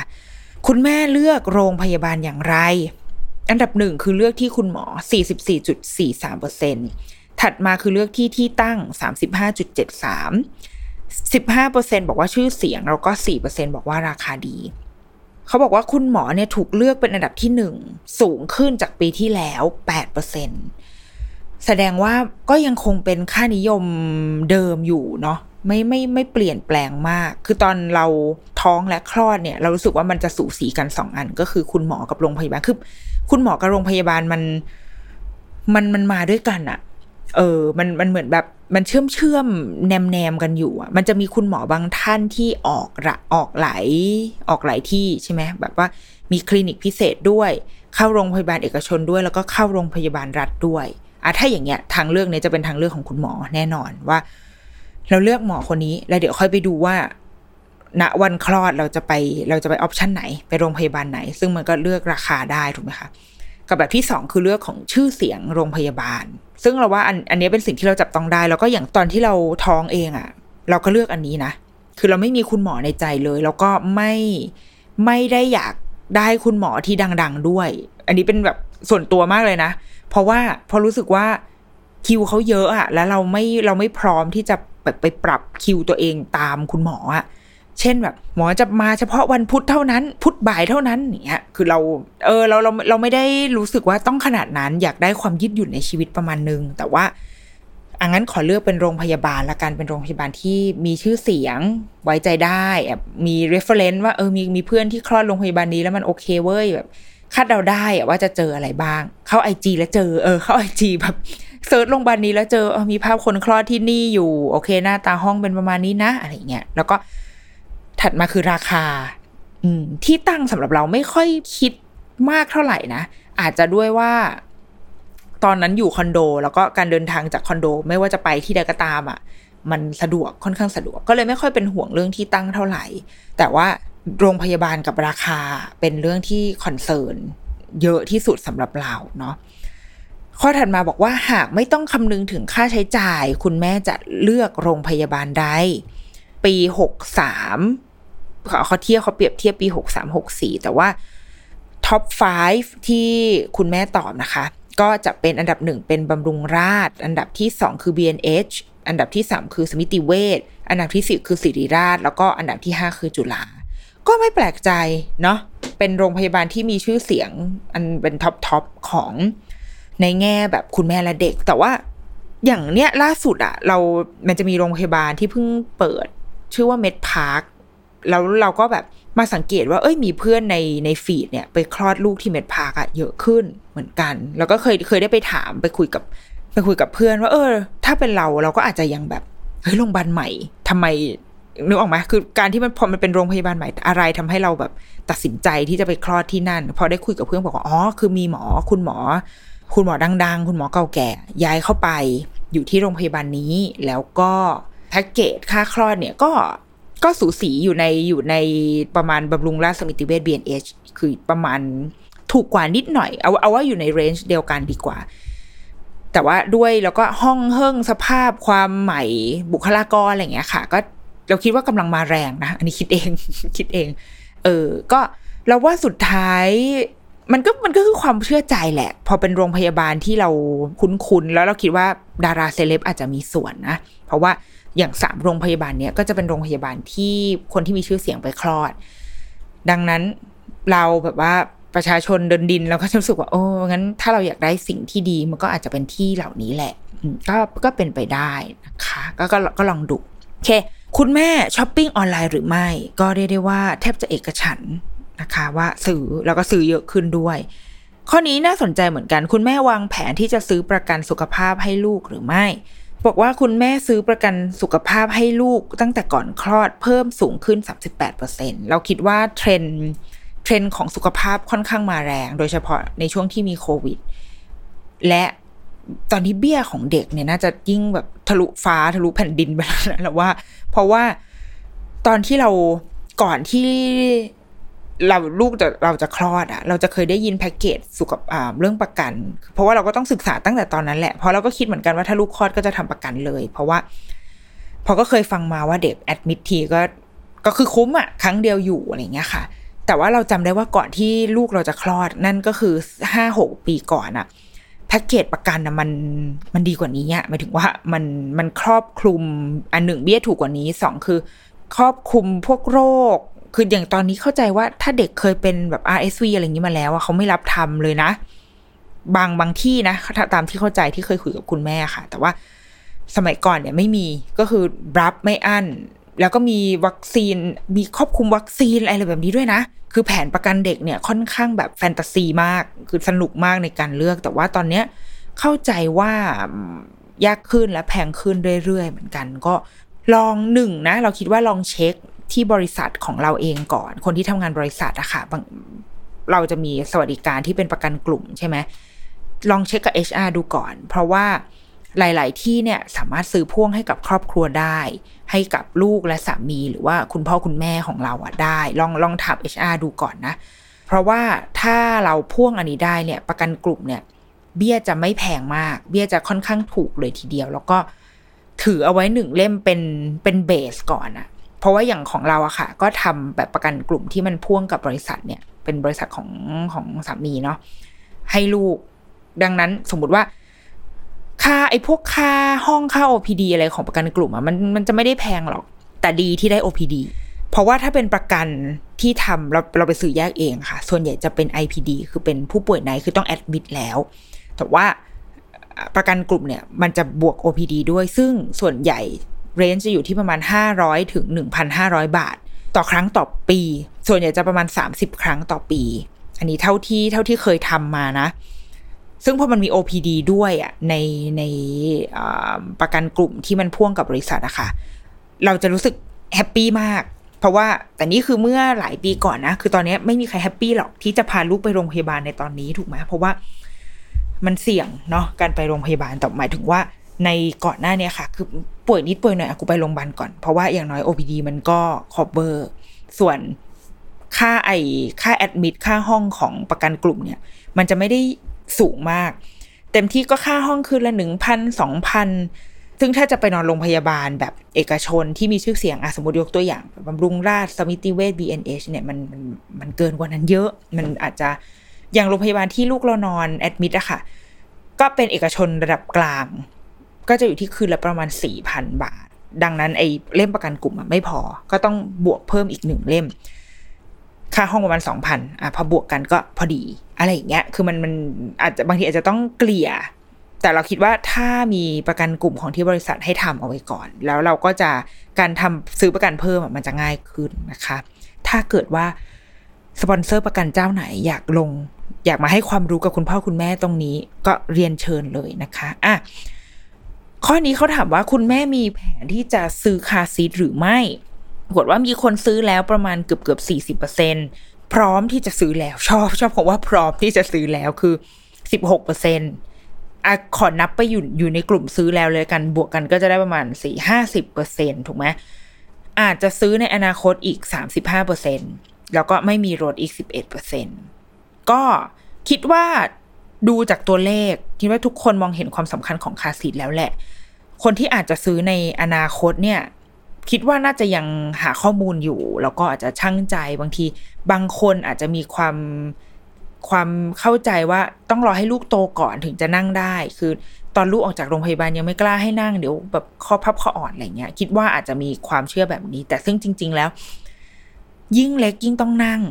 คุณแม่เลือกโรงพยาบาลอย่างไร อันดับหนึ่งคือเลือกที่คุณหมอ 44.43%ถัดมาคือเลือกที่ที่ตั้ง 35.73 15%บอกว่าชื่อเสียงแล้วก็4%บอกว่าราคาดี เขาบอกว่าคุณหมอเนี่ยถูกเลือกเป็นอันดับที่หนึ่งสูงขึ้นจากปีที่แล้ว8%แสดงว่าก็ยังคงเป็นค่านิยมเดิมอยู่เนาะไม่ไม่ไม่เปลี่ยนแปลงมาก คือตอนเราท้องและคลอดเนี่ย เรารู้สึกว่ามันจะสูสีกันสองอัน ก็คือคุณหมอกับโรงพยาบาล คือคุณหมอกับโรงพยาบาลมัน มันมันมาด้วยกันอะเออ มันมันเหมือนแบบ มันเชื่อมเชื่อมแนมแนมกันอยู่อะมันจะมีคุณหมอบางท่านที่ออกระออกหลายออกหลายที่ใช่ไหมแบบว่ามีคลินิกพิเศษด้วย เข้าโรงพยาบาลเอกชนด้วย แล้วก็เข้าโรงพยาบาลรัฐด้วยอะถ้าอย่างเงี้ยทางเลือกเนี้ยจะเป็นทางเลือกของคุณหมอแน่นอนว่า เราเลือกหมอคนนี้ แล้วเดี๋ยวค่อยไปดูว่าณวันคลอดเราจะไปเราจะไปออปชันไหน ไปโรงพยาบาลไหน ซึ่งมันก็เลือกราคาได้ถูกไหมคะ กับแบบที่สองคือเลือกของชื่อเสียงโรงพยาบาล ซึ่งเราว่าอันอันนี้เป็นสิ่งที่เราจับต้องได้ แล้วก็อย่างตอนที่เราท้องเองอะ่ะ เราก็เลือกอันนี้นะ คือเราไม่มีคุณหมอในใจเลย แล้วก็ไม่ไม่ได้อยากได้คุณหมอที่ดัง ๆด้วย อันนี้เป็นแบบส่วนตัวมากเลยนะ เพราะว่าพอรู้สึกว่าคิวเขาเยอะอะแล้วเราไม่เราไม่พร้อมที่จะแบบไปปรับคิวตัวเองตามคุณหมออะ เช่นแบบหมอจะมาเฉพาะวันพุธเท่านั้น พุธบ่ายเท่านั้นเนี้ยคือเราเออเราเราเราไม่ได้รู้สึกว่าต้องขนาดนั้น อยากได้ความยืดหยุ่นในชีวิตประมาณนึง แต่ว่าอังั้นขอเลือกเป็นโรงพยาบาลละกันเป็นโรงพยาบาลที่มีชื่อเสียงไว้ใจได้มี reference ว่าเออมีมีเพื่อนที่คลอดโรงพยาบาลนี้แล้วมันโอเคเว้ยแบบคาดเดาได้ว่าจะเจออะไรบ้าง เข้าไอจีแล้วเจอ เออ เข้าไอจีแบบsearch โรงพยาบาลนี้แล้วเจอเออมีภาพคนคลอดที่นี่อยู่ โอเค หน้าตาห้องเป็นประมาณนี้นะ อะไรเงี้ย แล้วก็ ถัดมาคือราคาอืมที่ตั้งสำหรับเราไม่ค่อยคิดมากเท่าไหร่นะ อาจจะด้วยว่าตอนนั้นอยู่คอนโด แล้วก็การเดินทางจากคอนโด ไม่ว่าจะไปที่ใดก็ตามอะ มันสะดวกค่อนข้างสะดวก ก็เลยไม่ค่อยเป็นห่วงเรื่องที่ตั้งเท่าไหร่ แต่ว่าโรงพยาบาลกับราคาเป็นเรื่องที่ concernเยอะที่สุดสำหรับเราเนาะข้อถัดมาบอกว่าหากไม่ต้องคำนึงถึงค่าใช้จ่าย คุณแม่จะเลือกโรงพยาบาลใดปีหกสาม เขาเทียบเขาเปรียบเทียบปีหกสามหกสี่แต่ว่าท็อป 5 ที่คุณแม่ตอบนะคะ ก็จะเป็นอันดับหนึ่งเป็นบำรุงราษอันดับที่สองคือ BNH อันดับที่สามคือสมิติเวชอันดับที่สี่คือศิริราช แล้วก็อันดับที่ห้าคือจุฬาก็ไม่แปลกใจเนาะเป็นโรงพยาบาลที่มีชื่อเสียงอันเป็น top top ของในแง่แบบคุณแม่และเด็ก แต่ว่าอย่างเนี้ยล่าสุดอะเรา มันจะมีโรงพยาบาลที่เพิ่งเปิด ชื่อว่า MedPark แล้วเราก็แบบมาสังเกตว่าเอ้ยมีเพื่อนในใน feed เนี่ยไปคลอดลูกที่ MedPark อะเยอะขึ้นเหมือนกัน แล้วก็เคยเคยได้ไปถามไปคุยกับไปคุยกับเพื่อนว่า เออ ถ้าเป็นเราเราก็อาจจะยังแบบเฮ้ยโรงพยาบาลใหม่ทำไมนึกออกไหมคือการที่มันพอมันเป็นโรงพยาบาลใหม่อะไรทำให้เราแบบตัดสินใจที่จะไปคลอดที่นั่น พอได้คุยกับเพื่อนบอกว่าอ๋อคือมีหมอคุณหมอ คุณหมอดัง ๆ คุณหมอเก่าแก่ ย้ายเข้าไปอยู่ที่โรงพยาบาลนี้ แล้วก็แพ็กเกจค่าคลอดเนี่ยก็ ก็สูสีอยู่ในอยู่ในประมาณบำรุงราชสมิติเวช BNH คือประมาณถูกกว่านิดหน่อย เอาเอาว่าอยู่ในเรนจ์เดียวกันดีกว่า แต่ว่าด้วยแล้วก็ห้องเฮิ่งสภาพความใหม่บุคลากรอะไรเงี้ยค่ะ ก็เราคิดว่ากำลังมาแรงนะ อันนี้คิดเองคิดเอง เออ ก็เราว่าสุดท้ายมันก็มันก็คือความเชื่อใจแหละ พอเป็นโรงพยาบาลที่เราคุ้นๆ แล้วเราคิดว่าดาราเซเลบอาจจะมีส่วนนะ เพราะว่า อย่างสามโรงพยาบาลเนี้ยก็จะเป็นโรงพยาบาลที่คนที่มีชื่อเสียงไปคลอด ดังนั้นเราแบบว่าประชาชนเดินดินเราก็จะรู้สึกว่าโอ้งั้นถ้าเราอยากได้สิ่งที่ดีมันก็อาจจะเป็นที่เหล่านี้แหละก็ก็เป็นไปได้นะคะก็ก็ก็ลองดูโอเค คุณแม่ช้อปปิ้งออนไลน์หรือไม่ ก็เรียกได้ว่าแทบจะเอกฉันนะคะว่าซื้อแล้วก็ซื้อเยอะขึ้นด้วย ข้อนี้น่าสนใจเหมือนกัน คุณแม่วางแผนที่จะซื้อประกันสุขภาพให้ลูกหรือไม่ บอกว่าคุณแม่ซื้อประกันสุขภาพให้ลูกตั้งแต่ก่อนคลอดเพิ่มสูงขึ้น 38%เราคิดว่า trend trend ของสุขภาพค่อนข้างมาแรง โดยเฉพาะในช่วงที่มีโควิด และตอนนี้เบี้ยของเด็กเนี่ยน่าจะยิ่งแบบทะลุฟ้าทะลุแผ่นดินไปแล้วนะว่า เพราะว่าตอนที่เราก่อนที่ เราลูกจะเราจะคลอดอะเราจะเคยได้ยินแพ็กเกจสุขภาพเรื่องประกัน เพราะว่าเราก็ต้องศึกษาตั้งแต่ตอนนั้นแหละเพราะเราก็คิดเหมือนกันว่าถ้าลูกคลอดก็จะทำประกันเลย เพราะว่าพอก็เคยฟังมาว่าเด็กแอดมิททีก็ก็คือคุ้มอะครั้งเดียวอยู่อะไรเงี้ยค่ะ แต่ว่าเราจำได้ว่าก่อนที่ลูกเราจะคลอดนั่นก็คือห้าหกปีก่อนอะแพ็กเกจประกันนะมันมันดีกว่านี้อะหมายถึงว่ามันมันครอบคลุมอันหนึ่งเบี้ยถูกกว่านี้สองคือ ครอบคลุมพวกโรค คืออย่างตอนนี้เข้าใจว่าถ้าเด็กเคยเป็นแบบ RSV อะไรอย่างนี้มาแล้วอะเขาไม่รับทำเลยนะ บางบางที่นะตามที่เข้าใจที่เคยคุยกับคุณแม่ค่ะ แต่ว่าสมัยก่อนเนี่ยไม่มีก็คือรับไม่อั้น แล้วก็มีวัคซีนมีครอบคุมวัคซีนอะไรแบบนี้ด้วยนะ คือแผนประกันเด็กเนี่ยค่อนข้างแบบแฟนตาซีมาก คือสนุกมากในการเลือก แต่ว่าตอนเนี้ยเข้าใจว่ายากขึ้นและแพงขึ้นเรื่อยๆเหมือนกัน ก็ลองหนึ่งนะ เราคิดว่าลองเช็ค ที่บริษัทของเราเองก่อน คนที่ทำงานบริษัทอะค่ะเราจะมีสวัสดิการที่เป็นประกันกลุ่มใช่ไหมลองเช็คกับ HR ดูก่อน เพราะว่าหลาย ๆ ที่เนี่ยสามารถซื้อพ่วงให้กับครอบครัวได้ ให้กับลูกและสามีหรือว่าคุณพ่อคุณแม่ของเราอะได้ ลองลองถาม HR ดูก่อนนะ เพราะว่าถ้าเราพ่วงอันนี้ได้เนี่ย ประกันกลุ่มเนี่ย เบี้ยจะไม่แพงมาก เบี้ยจะค่อนข้างถูกเลยทีเดียว แล้วก็ถือเอาไว้หนึ่งเล่มเป็นเป็นเบสก่อนอะ เพราะว่าอย่างของเราอะค่ะ ก็ทำแบบประกันกลุ่มที่มันพ่วงกับบริษัทเนี่ย เป็นบริษัทของของสามีเนาะให้ลูก ดังนั้นสมมุติว่าค่าไอ้พวกค่าห้องค่า OPD อะไรของประกันกลุ่มอะมันมันจะไม่ได้แพงหรอก แต่ดีที่ได้ OPD เพราะว่าถ้าเป็นประกันที่ทำเราเราไปซื้อแยกเองค่ะ ส่วนใหญ่จะเป็น IPD คือเป็นผู้ป่วยในคือต้องแอดมิดแล้ว แต่ว่าประกันกลุ่มเนี่ยมันจะบวก OPD ด้วย ซึ่งส่วนใหญ่ range จะอยู่ที่ประมาณ 500 ถึง 1,500 บาท ต่อครั้งต่อปี ส่วนใหญ่จะประมาณ 30 ครั้งต่อปี อันนี้เท่าที่เท่าที่เคยทำมานะ ซึ่งพอมันมี OPD ด้วยอะในในประกันกลุ่มที่มันพ่วงกับบริษัทอะค่ะ เราจะรู้สึก happy มาก เพราะว่าแต่นี่คือเมื่อหลายปีก่อนนะ คือตอนนี้ไม่มีใคร happy หรอกที่จะพาลูกไปโรงพยาบาลในตอนนี้ถูกไหมเพราะว่ามันเสี่ยงเนาะการไปโรงพยาบาลแต่หมายถึงว่าในก่อนหน้านี้ค่ะ คือ ป่วยนิดป่วยหน่อยอกูไปโรงพยาบาลก่อน เพราะว่าอย่างน้อย OPD มันก็คอบเบอร์ส่วนค่าไอค่าแอดมิดค่าห้องของประกันกลุ่มเนี่ย มันจะไม่ได้สูงมาก เต็มที่ก็ค่าห้องคืนละหนึ่งพันสองพันซึ่งถ้าจะไปนอนโรงพยาบาลแบบเอกชนที่มีชื่อเสียงอะสมมติยกตัวอย่างบำรุงราชสมิติเวช BNH เนี่ยมันมันมันเกินกว่านั้นเยอะ มันอาจจะอย่างโรงพยาบาลที่ลูกเรานอนแอดมิดอะค่ะ ก็เป็นเอกชนระดับกลาง ก็จะอยู่ที่คืนละประมาณสี่พันบาท ดังนั้นไอ้เล่มประกันกลุ่มไม่พอ ก็ต้องบวกเพิ่มอีกหนึ่งเล่ม ค่าห้องประมาณสองพันอะพอบวกกันก็พอดี อะไรอย่างเงี้ย คือมันมันอาจจะบางทีอาจจะต้องเกลี่ย แต่เราคิดว่าถ้ามีประกันกลุ่มของที่บริษัทให้ทำเอาไว้ก่อน แล้วเราก็จะการทำซื้อประกันเพิ่มมันจะง่ายขึ้นนะคะ ถ้าเกิดว่าสปอนเซอร์ประกันเจ้าไหนอยากลง อยากมาให้ความรู้กับคุณพ่อคุณแม่ตรงนี้ ก็เรียนเชิญเลยนะคะอะ ข้อนี้เขาถามว่าคุณแม่มีแผนที่จะซื้อคาซีทหรือไม่ปรากฏว่ามีคนซื้อแล้วประมาณเกือบเกือบสี่สิบเปอร์เซ็นพร้อมที่จะซื้อแล้วชอบชอบผมว่าพร้อมที่จะซื้อแล้วคือสิบหกเปอร์เซ็นต์อะขอนับไปอยู่อยู่ในกลุ่มซื้อแล้วเลยกันบวกกันก็จะได้ประมาณสี่ห้าสิบเปอร์เซ็นถูกไหมอาจจะซื้อในอนาคตอีกสามสิบห้าเปอร์เซ็นแล้วก็ไม่มีรถอีกสิบเอ็ดเปอร์เซ็นก็คิดว่า ดูจากตัวเลขคิดว่าทุกคนมองเห็นความสำคัญของคาซีทแล้วแหละ คนที่อาจจะซื้อในอนาคตเนี่ย คิดว่าน่าจะยังหาข้อมูลอยู่ แล้วก็อาจจะชั่งใจบางที บางคนอาจจะมีความความเข้าใจว่าต้องรอให้ลูกโตก่อนถึงจะนั่งได้ คือตอนลูกออกจากโรงพยาบาลยังไม่กล้าให้นั่งเดี๋ยวแบบข้อพับข้ออ่อนอะไรเงี้ย คิดว่าอาจจะมีความเชื่อแบบนี้ แต่ซึ่งจริง ๆ แล้ว ยิ่งเล็กยิ่งต้องนั่ง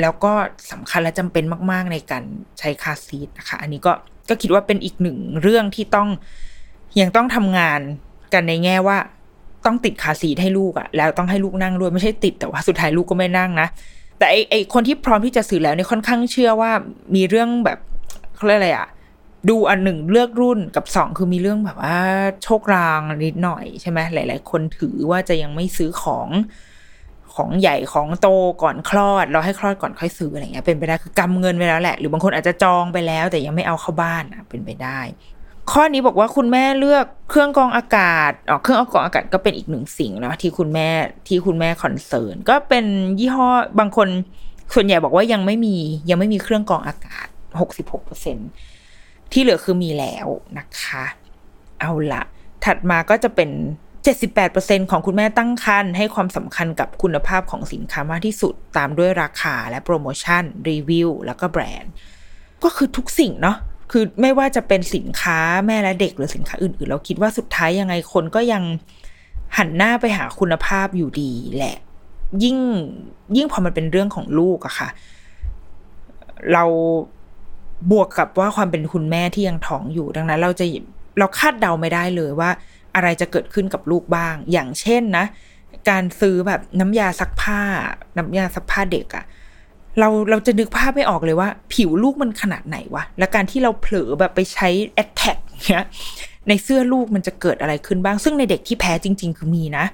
แล้วก็สำคัญและจำเป็นมาก ๆ ในการใช้คาซีทนะคะ อันนี้ก็ก็คิดว่าเป็นอีกหนึ่งเรื่องที่ต้องยังต้องทำงานกันในแง่ว่าต้องติดคาซีทให้ลูกอะแล้วต้องให้ลูกนั่งด้วยไม่ใช่ติดแต่ว่าสุดท้ายลูกก็ไม่นั่งนะ แต่ไอไอคนที่พร้อมที่จะซื้อแล้วเนี่ยค่อนข้างเชื่อว่ามีเรื่องแบบเขาเรียกอะไรอะดูอันหนึ่งเลือกรุ่นกับสองคือมีเรื่องแบบว่าโชครางนิดหน่อยใช่ไหมหลาย ๆ คนถือว่าจะยังไม่ซื้อของ ของใหญ่ของโตก่อนคลอดเราให้คลอดก่อนค่อยซื้ออะไรเงี้ยเป็นไปได้คือกำเงินไปแล้วแหละ หรือบางคนอาจจะจองไปแล้ว แต่ยังไม่เอาเข้าบ้านอะเป็นไปได้ ข้อนี้บอกว่าคุณแม่เลือกเครื่องกรองอากาศอ๋อเครื่องกรองอากาศก็เป็นอีกหนึ่งสิ่งเนาะที่คุณแม่ที่คุณแม่ concern ก็เป็นยี่ห้อบางคนส่วนใหญ่บอกว่ายังไม่มียังไม่มีเครื่องกรองอากาศหกสิบหกเปอร์เซ็นต์ที่เหลือคือมีแล้วนะคะ เอาละถัดมาก็จะเป็น 78%ของคุณแม่ตั้งครรภ์ให้ความสำคัญกับคุณภาพของสินค้ามากที่สุด ตามด้วยราคาและโปรโมชั่น รีวิว แล้วก็แบรนด์ ก็คือทุกสิ่งเนาะคือไม่ว่าจะเป็นสินค้าแม่และเด็กหรือสินค้าอื่นๆ เราคิดว่าสุดท้ายยังไงคนก็ยังหันหน้าไปหาคุณภาพอยู่ดีแหละ ยิ่งยิ่งพอมันเป็นเรื่องของลูกอะค่ะ เราบวกกับว่าความเป็นคุณแม่ที่ยังท้องอยู่ดังนั้น เราจะเราคาดเดาไม่ได้เลยว่า อะไรจะเกิดขึ้นกับลูกบ้าง อย่างเช่นนะ การซื้อแบบน้ำยาซักผ้า น้ำยาซักผ้าเด็กอะเราเราจะนึกภาพไม่ออกเลยว่า ผิวลูกมันขนาดไหนวะ และการที่เราเผลอแบบไปใช้แอดแท็กเนี้ยในเสื้อลูกมันจะเกิดอะไรขึ้นบ้าง ซึ่งในเด็กที่แพ้จริง ๆ คือมีนะ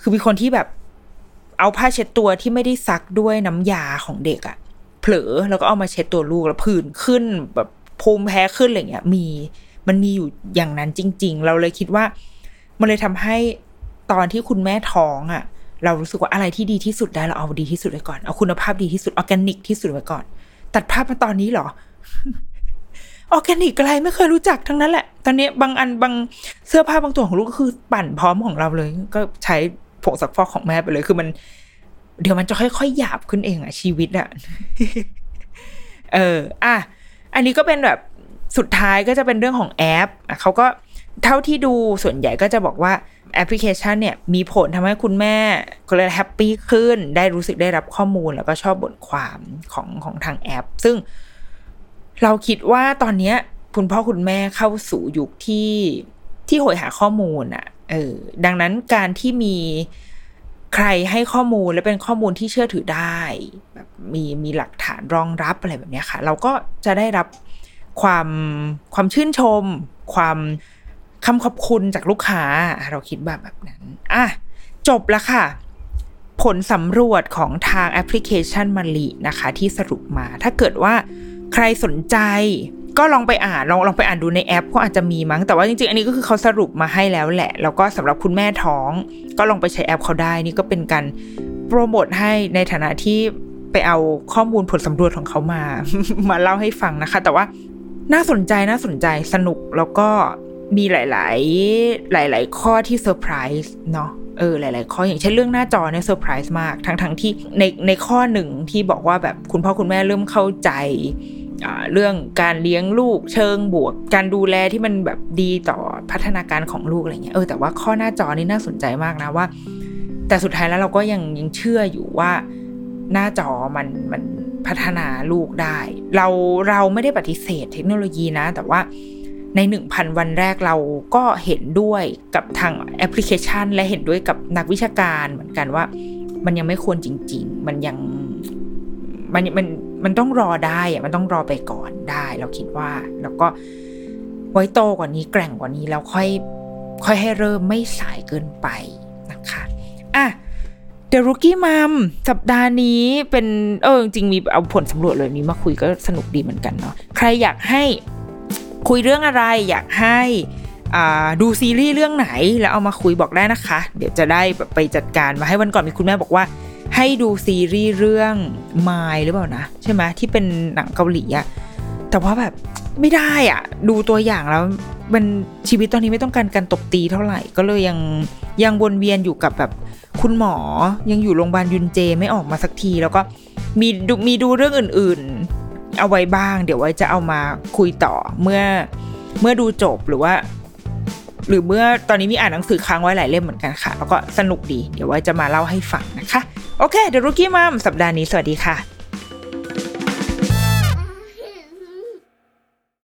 คือมีคนที่แบบ เอาผ้าเช็ดตัวที่ไม่ได้ซักด้วยน้ำยาของเด็กอะเผลอแล้วก็เอามาเช็ดตัวลูกแล้วผื่นขึ้นแบบภูมิแพ้ขึ้นอะไรเงี้ย มีมันมีอยู่อย่างนั้นจริง ๆ เราเลยคิดว่า มันเลยทำให้ตอนที่คุณแม่ท้องอะ่ะ เรารู้สึกว่าอะไรที่ดีที่สุดได้เราเอาดีที่สุดไว้ก่อนเอาคุณภาพดีที่สุดออร์แกนิกที่สุดไว้ก่อน ตัดภาพมาตอนนี้เหรอออร์แกนิกอะไรไม่เคยรู้จักทั้งนั้นแหละ ตอนนี้บางอันบางเสื้อผ้าบางตัวของลูกก็คือปั่นพร้อมของเราเลย ก็ใช้ผงซักฟอกของแม่ไปเลยคือมัน เดี๋ยวมันจะค่อยๆหยาบขึ้นเองอะชีวิตอะเออ อะ อันนี้ก็เป็นแบบสุดท้ายก็จะเป็นเรื่องของแอปอะเขาก็ เท่าที่ดูส่วนใหญ่ก็จะบอกว่าแอปพลิเคชันเนี่ยมีผลทำให้คุณแม่ก็เลย happy ขึ้น ได้รู้สึกได้รับข้อมูลแล้วก็ชอบบทความของของทางแอป ซึ่งเราคิดว่าตอนเนี้ยคุณพ่อคุณแม่เข้าสู่ยุคที่ที่หยหาข้อมูลอะ่ะเออดังนั้นการที่มีใครให้ข้อมูลและเป็นข้อมูลที่เชื่อถือได้แบบมีมีหลักฐานรองรับอะไรแบบนี้ค่ะ เราก็จะได้รับความความชื่นชม ความ คำขอบคุณจากลูกค้า เราคิดแบบแบบนั้น อะ จบแล้วค่ะ ผลสำรวจของทางแอปพลิเคชันมาลีนะคะ ที่สรุปมา ถ้าเกิดว่าใครสนใจก็ลองไปอ่านลองลองไปอ่านดูในแอปก็อาจจะมีมั้งแต่ว่าจริงๆ อันนี้ก็คือเขาสรุปมาให้แล้วแหละ แล้วก็สำหรับคุณแม่ท้อง ก็ลองไปใช้แอปเขาได้นี่ก็เป็นการโปรโมทให้ในฐานะที่ไปเอาข้อมูลผลสำรวจของเขามา มาเล่าให้ฟังนะคะ แต่ว่าน่าสนใจน่าสนใจสนุกแล้วก็ มีหลาย ๆ หลาย ๆ ข้อที่เซอร์ไพรส์เนาะเออหลาย ๆ ข้ออย่างเช่นเรื่องหน้าจอเนี่ยเซอร์ไพรส์มาก ทั้งทั้งที่ในในข้อหนึ่งที่บอกว่าแบบคุณพ่อคุณแม่เริ่มเข้าใจเรื่องการเลี้ยงลูกเชิงบวก การดูแลที่มันแบบดีต่อพัฒนาการของลูกอะไรเงี้ยเออแต่ว่าข้อหน้าจอนี่น่าสนใจมากนะว่า แต่สุดท้ายแล้วเราก็ยังยังเชื่ออยู่ว่าหน้าจอมันมันพัฒนาลูกได้ เราเราไม่ได้ปฏิเสธเทคโนโลยีนะ แต่ว่า ในหนึ่งพันวันแรกเราก็เห็นด้วยกับทางแอปพลิเคชัน และเห็นด้วยกับนักวิชาการเหมือนกันว่า มันยังไม่ควรจริง ๆ มันยังมันมันมันต้องรอได้อะมันต้องรอไปก่อนได้ เราคิดว่า แล้วก็ไว้โตกว่านี้แกร่งกว่านี้แล้วค่อยค่อยให้เริ่มไม่สายเกินไปนะคะอะ The Rookie Mom สัปดาห์นี้เป็นเออจริงมีเอาผลสำรวจเลยนี้มาคุยก็สนุกดีเหมือนกันเนาะใครอยากให้ คุยเรื่องอะไรอยากให้ดูซีรีส์เรื่องไหนแล้วเอามาคุยบอกได้นะคะ เดี๋ยวจะได้ไปจัดการมาให้วันก่อนมีคุณแม่บอกว่า ให้ดูซีรีส์เรื่องมล์หรือเปล่านะ ใช่ไหมที่เป็นหนังเกาหลีอะแต่ว่าแบบไม่ได้อะดูตัวอย่างแล้วมันชีวิตตอนนี้ไม่ต้องการการตบตีเท่าไหร่ก็เลยยังยังวนเวียนอยู่กับแบบคุณหมอยังอยู่โรงพยาบาลยุนเจไม่ออกมาสักที แล้วก็มีดูมีดูเรื่องอื่น เอาไว้บ้าง เดี๋ยวไว้จะเอามาคุยต่อเมื่อเมื่อดูจบหรือว่า หรือเมื่อตอนนี้มีอ่านหนังสือค้างไว้หลายเล่มเหมือนกันค่ะ แล้วก็สนุกดี เดี๋ยวไว้จะมาเล่าให้ฟังนะคะ โอเคเดี๋ยวรุกี้มัมสัปดาห์นี้สวัสดีค่ะ